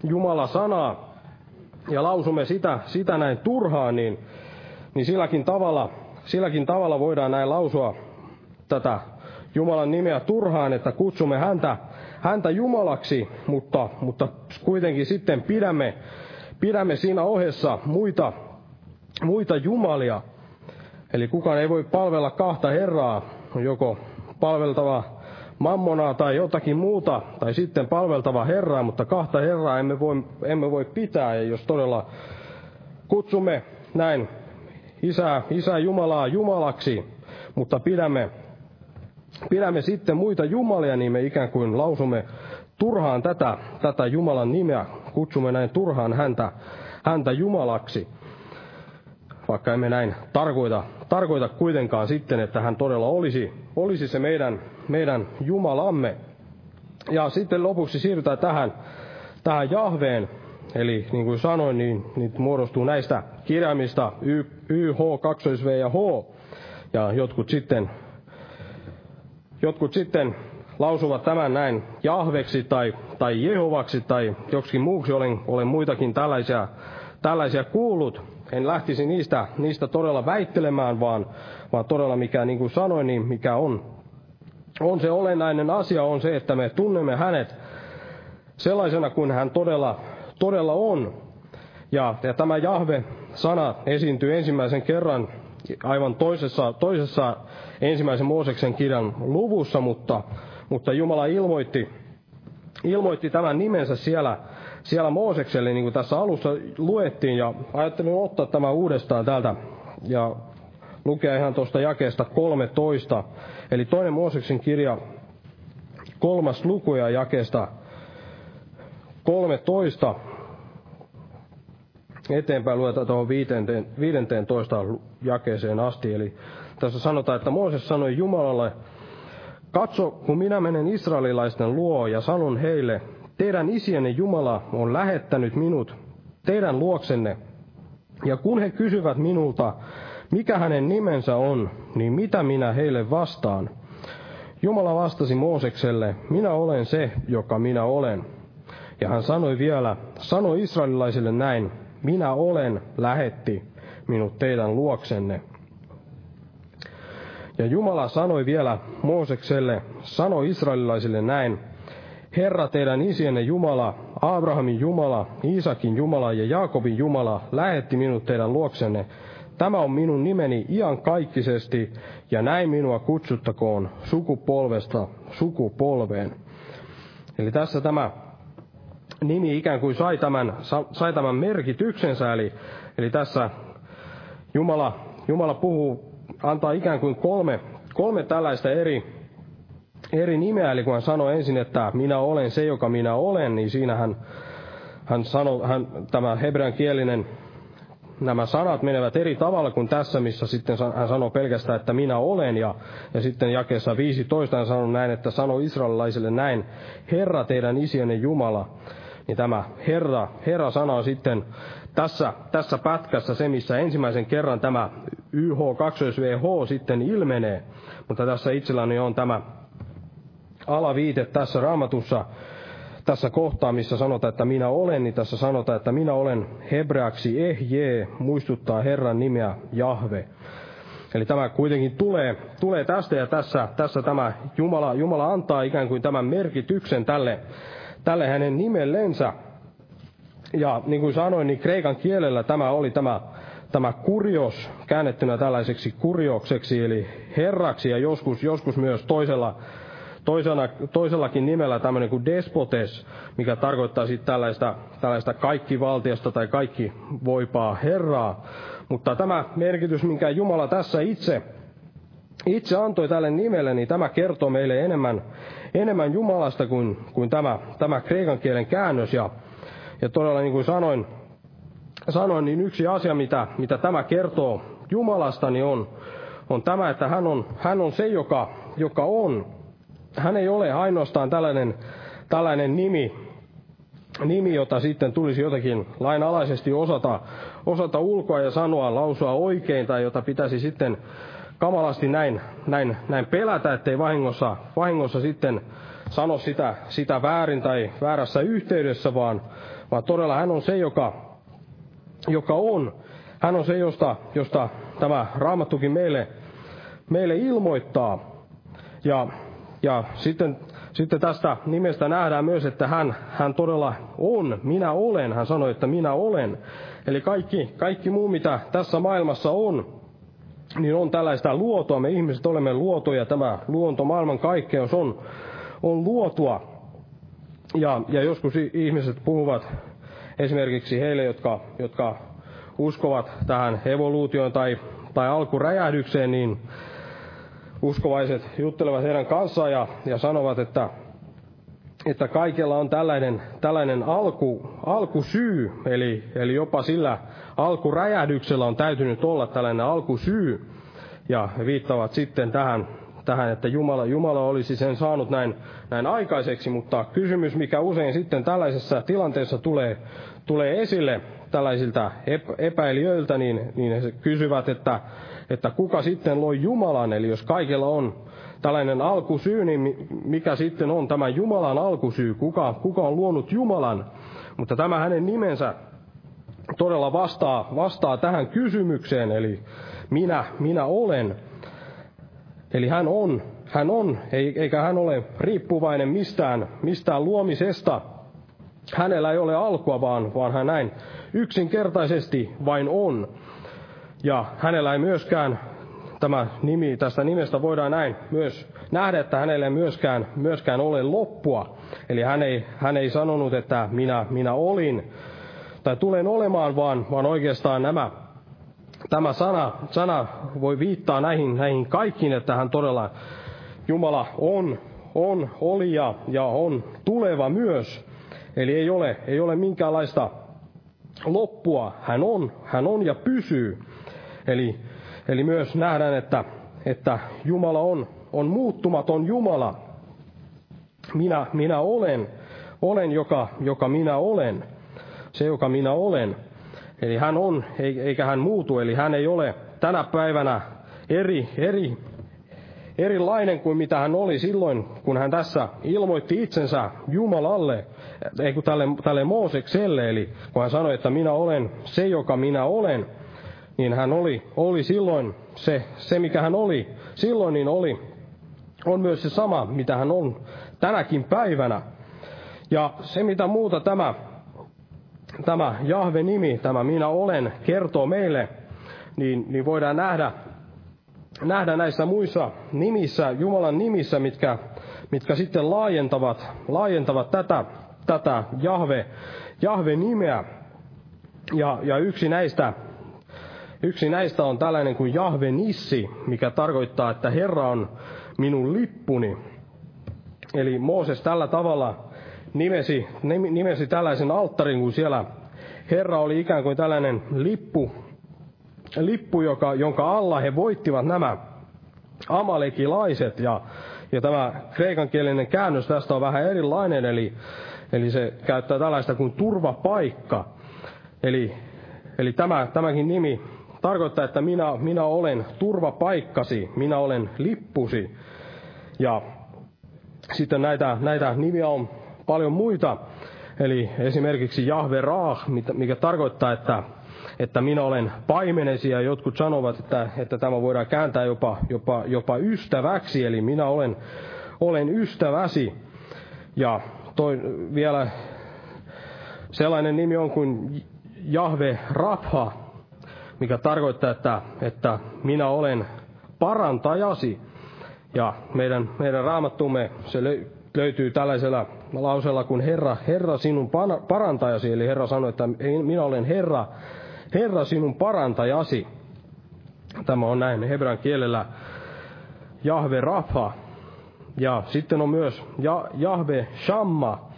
Jumala-sanaa, ja lausumme sitä, sitä näin turhaan, niin, niin silläkin, tavalla, silläkin tavalla voidaan näin lausua tätä Jumalan nimeä turhaan, että kutsumme häntä häntä Jumalaksi, mutta, mutta kuitenkin sitten pidämme, pidämme siinä ohessa muita, muita jumalia. Eli kukaan ei voi palvella kahta Herraa, joko palveltava mammonaa tai jotakin muuta, tai sitten palveltava Herraa, mutta kahta Herraa emme voi, emme voi pitää. Ja jos todella kutsumme näin Isää, Isää Jumalaa Jumalaksi, mutta pidämme pidämme sitten muita jumalia, niin me ikään kuin lausumme turhaan tätä, tätä Jumalan nimeä, kutsumme näin turhaan häntä, häntä Jumalaksi. Vaikka emme näin tarkoita, tarkoita kuitenkaan sitten, että hän todella olisi, olisi se meidän, meidän Jumalamme. Ja sitten lopuksi siirrytään tähän, tähän Jahveen, Eli niin kuin sanoin, niin, niin muodostuu näistä kirjaimista y, y, H, 2 V ja H. Ja jotkut sitten Jotkut sitten lausuvat tämän näin Jahveksi tai, tai Jehovaksi tai joksikin muuksi. Olen, olen muitakin tällaisia, tällaisia kuullut. En lähtisi niistä, niistä todella väittelemään, vaan, vaan todella mikä, niin kuin sanoin, niin mikä on, on se olennainen asia, on se, että me tunnemme hänet sellaisena kuin hän todella, todella on. Ja, ja tämä Jahve-sana esiintyy ensimmäisen kerran aivan toisessa, toisessa ensimmäisen Mooseksen kirjan luvussa, mutta, mutta Jumala ilmoitti, ilmoitti tämän nimensä siellä, siellä Moosekselle, niin kuin tässä alussa luettiin, ja ajattelin ottaa tämä uudestaan täältä ja lukea ihan tuosta jakeesta 13. Eli toinen Mooseksen kirja, kolmas luku ja jakeesta 13 eteenpäin luetaan tuohon 15 jakeeseen asti. Eli tässä sanotaan, että Mooses sanoi Jumalalle, katso, kun minä menen israelilaisten luo ja sanon heille, teidän isienne Jumala on lähettänyt minut teidän luoksenne. Ja kun he kysyvät minulta, mikä hänen nimensä on, niin mitä minä heille vastaan? Jumala vastasi Moosekselle, minä olen se, joka minä olen. Ja hän sanoi vielä, sano israelilaisille näin, minä olen, lähetti minut teidän luoksenne. Ja Jumala sanoi vielä Moosekselle, sano israelilaisille näin, Herra teidän isienne Jumala, Abrahamin Jumala, Iisakin Jumala ja Jaakobin Jumala lähetti minut teidän luoksenne. Tämä on minun nimeni iankaikkisesti, ja näin minua kutsuttakoon sukupolvesta sukupolveen. Eli tässä tämä nimi ikään kuin sai tämän, sai tämän merkityksensä, eli, eli tässä Jumala, Jumala puhuu, antaa ikään kuin kolme, kolme tällaista eri, eri nimeä, eli kun hän sanoi ensin, että minä olen se, joka minä olen, niin siinä hän, hän sanoi, hän, tämä hebrean kielinen nämä sanat menevät eri tavalla kuin tässä, missä sitten hän sanoo pelkästään, että minä olen, ja, ja sitten jakeessa 15 hän sanoo näin, että sano israelilaisille näin, Herra teidän isienne Jumala, niin tämä Herra, Herra-sana on sitten tässä, tässä pätkässä se, missä ensimmäisen kerran tämä YH, 2 VH sitten ilmenee, mutta tässä itselläni on tämä alaviite tässä raamatussa, tässä kohtaa, missä sanotaan, että minä olen, niin tässä sanotaan, että minä olen hebreaksi ehje, muistuttaa Herran nimeä Jahve. Eli tämä kuitenkin tulee, tulee tästä ja tässä, tässä tämä Jumala, Jumala antaa ikään kuin tämän merkityksen tälle, tälle hänen nimellensä. Ja niin kuin sanoin, niin kreikan kielellä tämä oli tämä, tämä kurios käännettynä tällaiseksi kuriokseksi, eli herraksi ja joskus, joskus myös toisella, toisena, toisellakin nimellä tämmöinen kuin despotes, mikä tarkoittaa sitten tällaista, tällaista valtiasta tai kaikki voipaa herraa. Mutta tämä merkitys, minkä Jumala tässä itse, itse antoi tälle nimelle, niin tämä kertoo meille enemmän, enemmän Jumalasta kuin, kuin tämä, tämä kreikan kielen käännös. Ja, ja todella niin kuin sanoin, sanoin, niin yksi asia, mitä, mitä tämä kertoo Jumalasta, niin on, on tämä, että hän on, hän on se, joka, joka on. Hän ei ole ainoastaan tällainen, tällainen nimi, nimi, jota sitten tulisi jotenkin lainalaisesti osata, osata ulkoa ja sanoa, lausua oikein, tai jota pitäisi sitten kamalasti näin, näin, näin pelätä, ettei vahingossa, vahingossa sitten sano sitä, sitä väärin tai väärässä yhteydessä, vaan, vaan todella hän on se, joka, joka on. Hän on se, josta, josta tämä raamattukin meille, meille ilmoittaa. Ja, ja sitten, sitten tästä nimestä nähdään myös, että hän, hän todella on, minä olen. Hän sanoi, että minä olen. Eli kaikki, kaikki muu, mitä tässä maailmassa on, niin on tällaista luotua. Me ihmiset olemme luotuja. Tämä luonto, maailman kaikkeus on, on luotua. Ja, ja joskus ihmiset puhuvat esimerkiksi heille, jotka, jotka uskovat tähän evoluutioon tai, tai alkuräjähdykseen, niin uskovaiset juttelevat heidän kanssaan ja, ja sanovat, että, että kaikella on tällainen, tällainen alku, alkusyy, eli, eli jopa sillä alkuräjähdyksellä on täytynyt olla tällainen alkusyy, ja viittavat sitten tähän, tähän että Jumala, Jumala olisi sen saanut näin, näin aikaiseksi, mutta kysymys, mikä usein sitten tällaisessa tilanteessa tulee, tulee esille tällaisilta epäilijöiltä, niin, niin he kysyvät, että, että kuka sitten loi Jumalan, eli jos kaikilla on tällainen alkusyy, niin mikä sitten on tämä Jumalan alkusyy, kuka, kuka on luonut Jumalan, mutta tämä hänen nimensä todella vastaa, vastaa tähän kysymykseen, eli minä, minä olen. Eli hän on, hän on, eikä hän ole riippuvainen mistään, mistään luomisesta. Hänellä ei ole alkua, vaan, vaan hän näin yksinkertaisesti vain on. Ja hänellä ei myöskään tämä nimi, tästä nimestä voidaan näin myös nähdä, että hänelle myöskään, myöskään ole loppua. Eli hän ei, hän ei sanonut, että minä, minä olin tai tulen olemaan, vaan, vaan oikeastaan nämä, tämä sana, sana voi viittaa näihin, näihin kaikkiin, että hän todella, Jumala on, on, oli ja, ja on tuleva myös. Eli ei ole, ei ole minkäänlaista loppua. Hän on, hän on ja pysyy. Eli, eli myös nähdään, että, että Jumala on, on muuttumaton Jumala. Minä, minä olen, olen joka, joka minä olen. Se, joka minä olen. Eli hän on, eikä hän muutu, eli hän ei ole tänä päivänä eri, eri, erilainen kuin mitä hän oli silloin, kun hän tässä ilmoitti itsensä Jumalalle, ei kun tälle, tälle Moosekselle, eli kun hän sanoi, että minä olen se, joka minä olen, niin hän oli, oli silloin se, se, mikä hän oli silloin, niin oli, on myös se sama, mitä hän on tänäkin päivänä. Ja se, mitä muuta tämä, tämä Jahve-nimi, tämä minä olen, kertoo meille, niin, niin voidaan nähdä, nähdä näissä muissa nimissä, Jumalan nimissä, mitkä, mitkä sitten laajentavat, laajentavat tätä, tätä Jahve, Jahve-nimeä. Ja, ja yksi näistä Yksi näistä on tällainen kuin Jahve Nissi, mikä tarkoittaa, että Herra on minun lippuni. Eli Mooses tällä tavalla nimesi, nimesi tällaisen alttarin, kun siellä Herra oli ikään kuin tällainen lippu, lippu joka, jonka alla he voittivat nämä amalekilaiset. Ja, ja tämä kreikankielinen käännös tästä on vähän erilainen, eli, eli se käyttää tällaista kuin turvapaikka. Eli, eli tämä, tämäkin nimi tarkoittaa, että minä, minä olen turvapaikkasi, minä olen lippusi. Ja sitten näitä, näitä nimiä on paljon muita, eli esimerkiksi Jahve Raah, mikä tarkoittaa, että, että minä olen paimenesi, ja jotkut sanovat, että, että tämä voidaan kääntää jopa, jopa, jopa ystäväksi, eli minä olen, olen ystäväsi. Ja toi, vielä sellainen nimi on kuin Jahve Rapha, mikä tarkoittaa, että, että minä olen parantajasi. Ja meidän, meidän raamattumme se löytyy tällaisella lauseella kuin Herra, Herra sinun parantajasi. Eli Herra sanoi, että minä olen Herra, Herra sinun parantajasi. Tämä on näin hebran kielellä Jahve Rafa. Ja sitten on myös Jahve Shamma,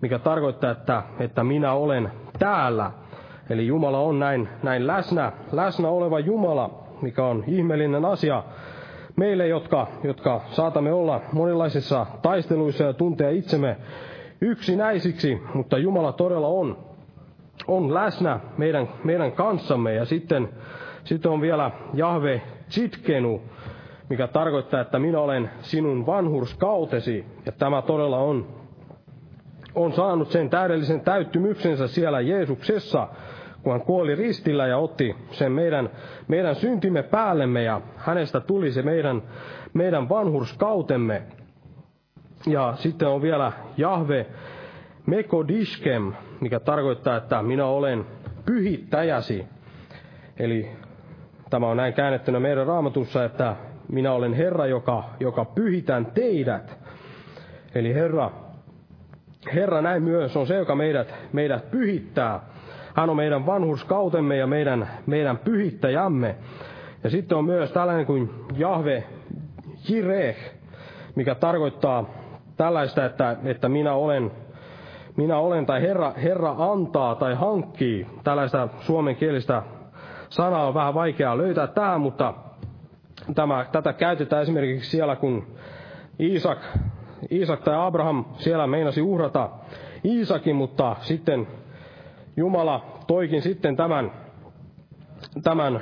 mikä tarkoittaa, että, että minä olen täällä. Eli Jumala on näin, näin läsnä, läsnä oleva Jumala, mikä on ihmeellinen asia meille, jotka, jotka saatamme olla monenlaisissa taisteluissa ja tuntea itsemme yksinäisiksi, mutta Jumala todella on, on läsnä meidän, meidän kanssamme. Ja sitten, sitten on vielä Jahve Chitkenu, mikä tarkoittaa, että minä olen sinun vanhurskautesi. Ja tämä todella on, on saanut sen täydellisen täyttymyksensä siellä Jeesuksessa, kun hän kuoli ristillä ja otti sen meidän, meidän syntimme päällemme ja hänestä tuli se meidän, meidän vanhurskautemme. Ja sitten on vielä Jahve Mekodiskem, mikä tarkoittaa, että minä olen pyhittäjäsi. Eli tämä on näin käännettynä meidän raamatussa, että minä olen Herra, joka, joka pyhitän teidät. Eli Herra, Herra näin myös on se, joka meidät, meidät pyhittää. Hän on meidän vanhurskautemme ja meidän, meidän pyhittäjämme. Ja sitten on myös tällainen kuin Jahve Jireh, mikä tarkoittaa tällaista, että, että minä olen, minä olen tai Herra, Herra antaa tai hankkii. Tällaista suomenkielistä sanaa on vähän vaikeaa löytää tähän, mutta tämä, tätä käytetään esimerkiksi siellä, kun Iisak, Iisak tai Abraham siellä meinasi uhrata Iisakin, mutta sitten Jumala toikin sitten tämän, tämän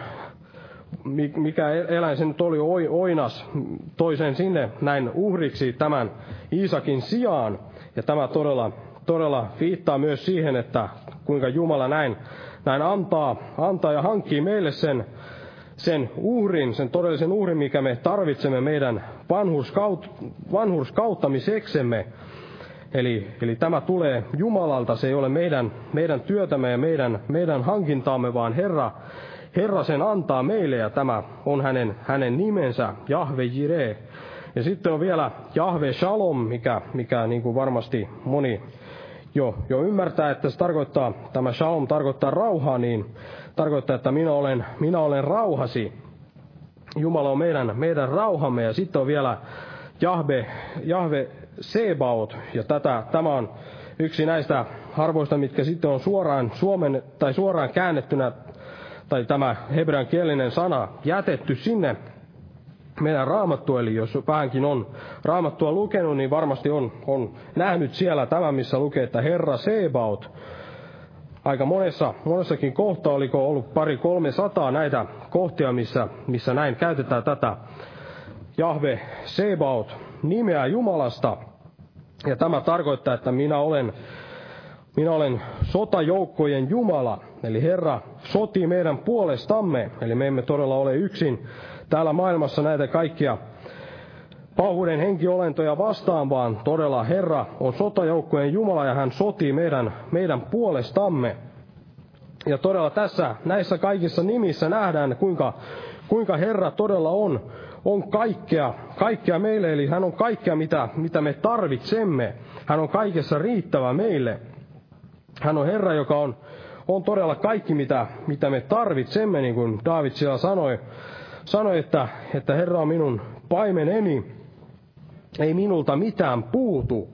mikä eläin se nyt oli, oinas, toi sen sinne näin uhriksi tämän Iisakin sijaan. Ja tämä todella, todella viittaa myös siihen, että kuinka Jumala näin, näin antaa, antaa ja hankkii meille sen, sen uhrin, sen todellisen uhrin, mikä me tarvitsemme meidän vanhurskaut, vanhurskauttamiseksemme. Eli, eli tämä tulee Jumalalta, se ei ole meidän, meidän työtämme ja meidän, meidän hankintaamme, vaan Herra, Herra sen antaa meille ja tämä on hänen, hänen nimensä, Jahve Jireh. Ja sitten on vielä Jahve Shalom, mikä, mikä niin kuin varmasti moni jo, jo ymmärtää, että se tarkoittaa, tämä Shalom tarkoittaa rauhaa, niin tarkoittaa, että minä olen, minä olen rauhasi. Jumala on meidän, meidän rauhamme ja sitten on vielä Jahve, Jahve Sebaot, ja tätä, tämä on yksi näistä harvoista, mitkä sitten on suoraan suomen, tai suoraan käännettynä, tai tämä hebrean kielinen sana jätetty sinne meidän raamattu, eli jos vähänkin on raamattua lukenut, niin varmasti on, on nähnyt siellä tämä, missä lukee, että Herra Sebaot. Aika monessa, monessakin kohtaa, oliko ollut pari kolme sataa näitä kohtia, missä, missä näin käytetään tätä. Jahve Sebaot nimeä Jumalasta. Ja tämä tarkoittaa, että minä olen, minä olen sotajoukkojen Jumala, eli Herra sotii meidän puolestamme, eli me emme todella ole yksin täällä maailmassa näitä kaikkia pauhuuden henkiolentoja vastaan, vaan todella Herra on sotajoukkojen Jumala ja hän sotii meidän, meidän puolestamme. Ja todella tässä näissä kaikissa nimissä nähdään, kuinka, kuinka Herra todella on, on kaikkea, kaikkea meille, eli hän on kaikkea, mitä, mitä me tarvitsemme. Hän on kaikessa riittävä meille. Hän on Herra, joka on, on todella kaikki, mitä, mitä me tarvitsemme, niin kuin David siellä sanoi, sanoi, että, että Herra on minun paimeneni, ei minulta mitään puutu.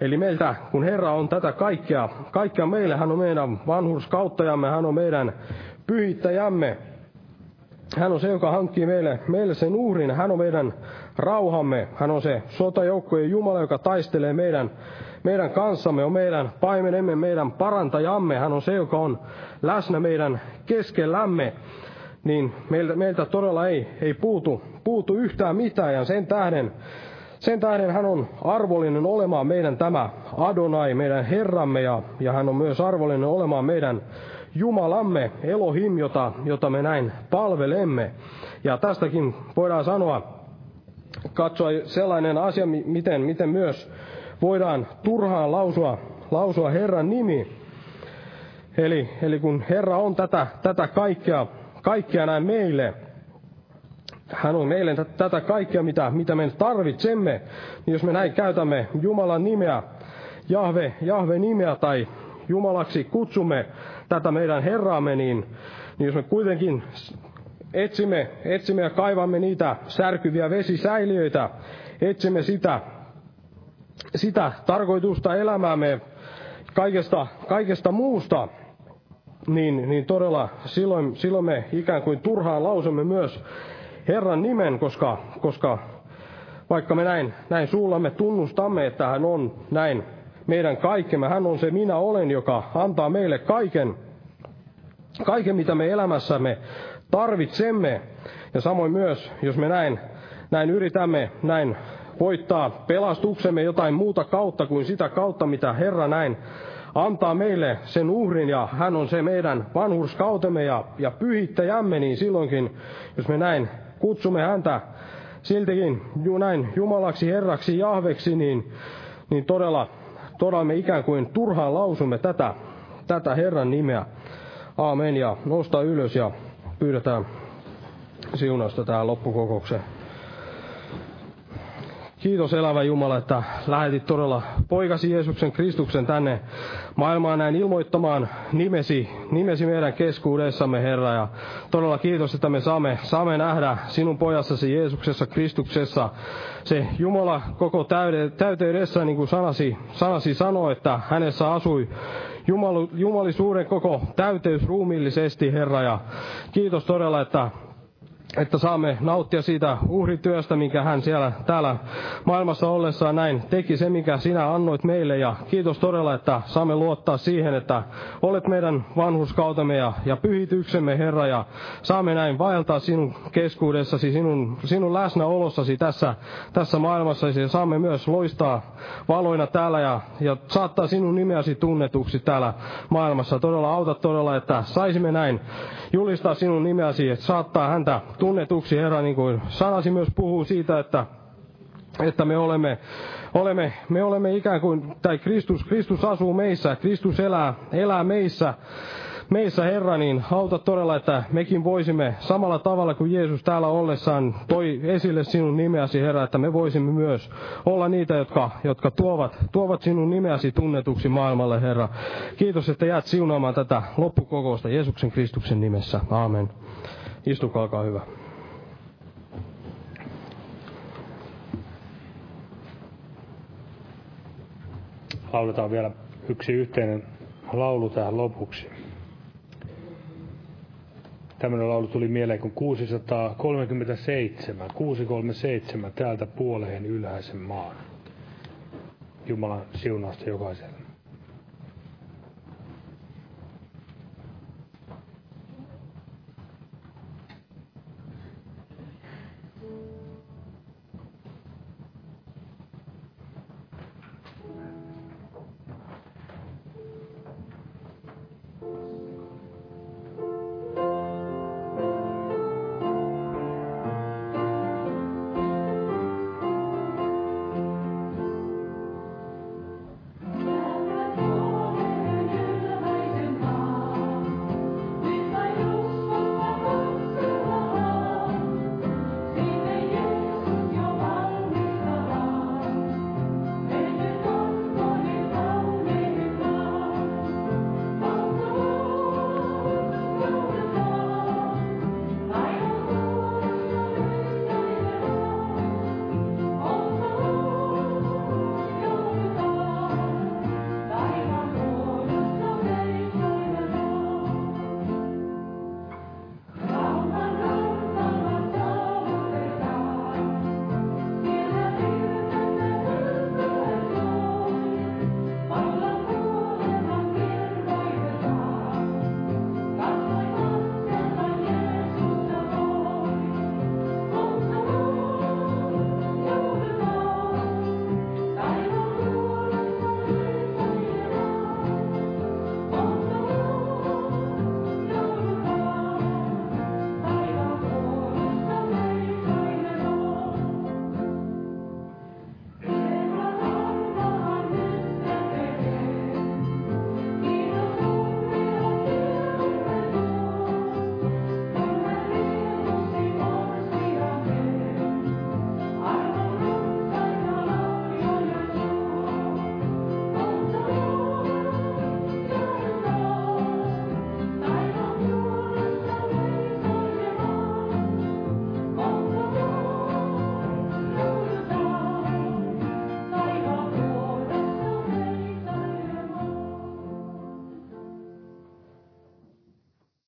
Eli meiltä, kun Herra on tätä kaikkea, kaikkea meille, hän on meidän vanhurskauttajamme, hän on meidän pyhittäjämme, hän on se, joka hankkii meille, meille sen uhrin. Hän on meidän rauhamme. Hän on se sotajoukkojen Jumala, joka taistelee meidän, meidän kanssamme, on meidän paimenemme, meidän parantajamme. Hän on se, joka on läsnä meidän keskellämme. Niin meiltä, meiltä todella ei, ei puutu, puutu yhtään mitään. Ja sen tähden, sen tähden hän on arvollinen olemaan meidän tämä Adonai, meidän Herramme, ja, ja hän on myös arvollinen olemaan meidän Jumalamme, Elohim, jota, jota me näin palvelemme. Ja tästäkin voidaan sanoa, katsoa sellainen asia, miten, miten myös voidaan turhaan lausua, lausua Herran nimi. Eli, eli kun Herra on tätä, tätä kaikkea, kaikkea näin meille, hän on meille tätä kaikkea, mitä, mitä me tarvitsemme, niin jos me näin käytämme Jumalan nimeä, Jahve, Jahve nimeä tai Jumalaksi kutsumme tätä meidän Herraamme, niin, niin jos me kuitenkin etsimme, etsimme ja kaivamme niitä särkyviä vesisäiliöitä, etsimme sitä, sitä tarkoitusta elämäämme kaikesta, kaikesta muusta, niin, niin todella silloin, silloin me ikään kuin turhaan lausumme myös Herran nimen, koska, koska vaikka me näin, näin suullamme tunnustamme, että hän on näin meidän kaikkemme. Hän on se minä olen, joka antaa meille kaiken, kaiken mitä me elämässämme tarvitsemme. Ja samoin myös, jos me näin, näin yritämme näin voittaa pelastuksemme jotain muuta kautta kuin sitä kautta, mitä Herra näin antaa meille sen uhrin ja hän on se meidän vanhurskautemme ja, ja pyhittäjämme, niin silloinkin, jos me näin kutsumme häntä siltikin ju, näin Jumalaksi, Herraksi, Jahveksi, niin, niin todella todella me ikään kuin turhaan lausumme tätä, tätä Herran nimeä. Aamen ja nosta ylös ja pyydetään siunausta tähän loppukokoukseen. Kiitos elävä Jumala, että lähetit todella poikasi Jeesuksen Kristuksen tänne maailmaan näin ilmoittamaan nimesi, nimesi meidän keskuudessamme, Herra. Ja todella kiitos, että me saamme, saamme nähdä sinun pojassasi Jeesuksessa Kristuksessa se Jumala koko täyteydessä, niin kuin sanasi, sanasi sanoi, että hänessä asui Jumalu, jumalisuuden koko täyteys ruumiillisesti, Herra. Ja kiitos todella, että että saamme nauttia siitä uhrityöstä, minkä hän siellä täällä maailmassa ollessaan näin teki, se mikä sinä annoit meille. Ja kiitos todella, että saamme luottaa siihen, että olet meidän vanhuskautemme ja, ja pyhityksemme, Herra, ja saamme näin vaeltaa sinun keskuudessasi, sinun, sinun läsnäolossasi tässä, tässä maailmassa, ja saamme myös loistaa valoina täällä ja, ja saattaa sinun nimeäsi tunnetuksi täällä maailmassa. Todella auta todella, että saisimme näin julistaa sinun nimeäsi, että saattaa häntä tunnetuksi, Herra, niin kuin sanasi myös puhuu siitä, että, että me olemme, olemme, me olemme ikään kuin, tai Kristus, Kristus asuu meissä, Kristus elää, elää meissä, meissä, Herra, niin auta todella, että mekin voisimme samalla tavalla kuin Jeesus täällä ollessaan toi esille sinun nimeäsi, Herra, että me voisimme myös olla niitä, jotka, jotka tuovat, tuovat sinun nimeäsi tunnetuksi maailmalle, Herra. Kiitos, että jäät siunaamaan tätä loppukokousta Jeesuksen Kristuksen nimessä. Aamen. Istukaa, olkaa hyvä. Lauletaan vielä yksi yhteinen laulu tähän lopuksi. Tämmöinen laulu tuli mieleen kuin 637, 637 täältä puoleen ylhäisen maan. Jumalan siunausta jokaiselle.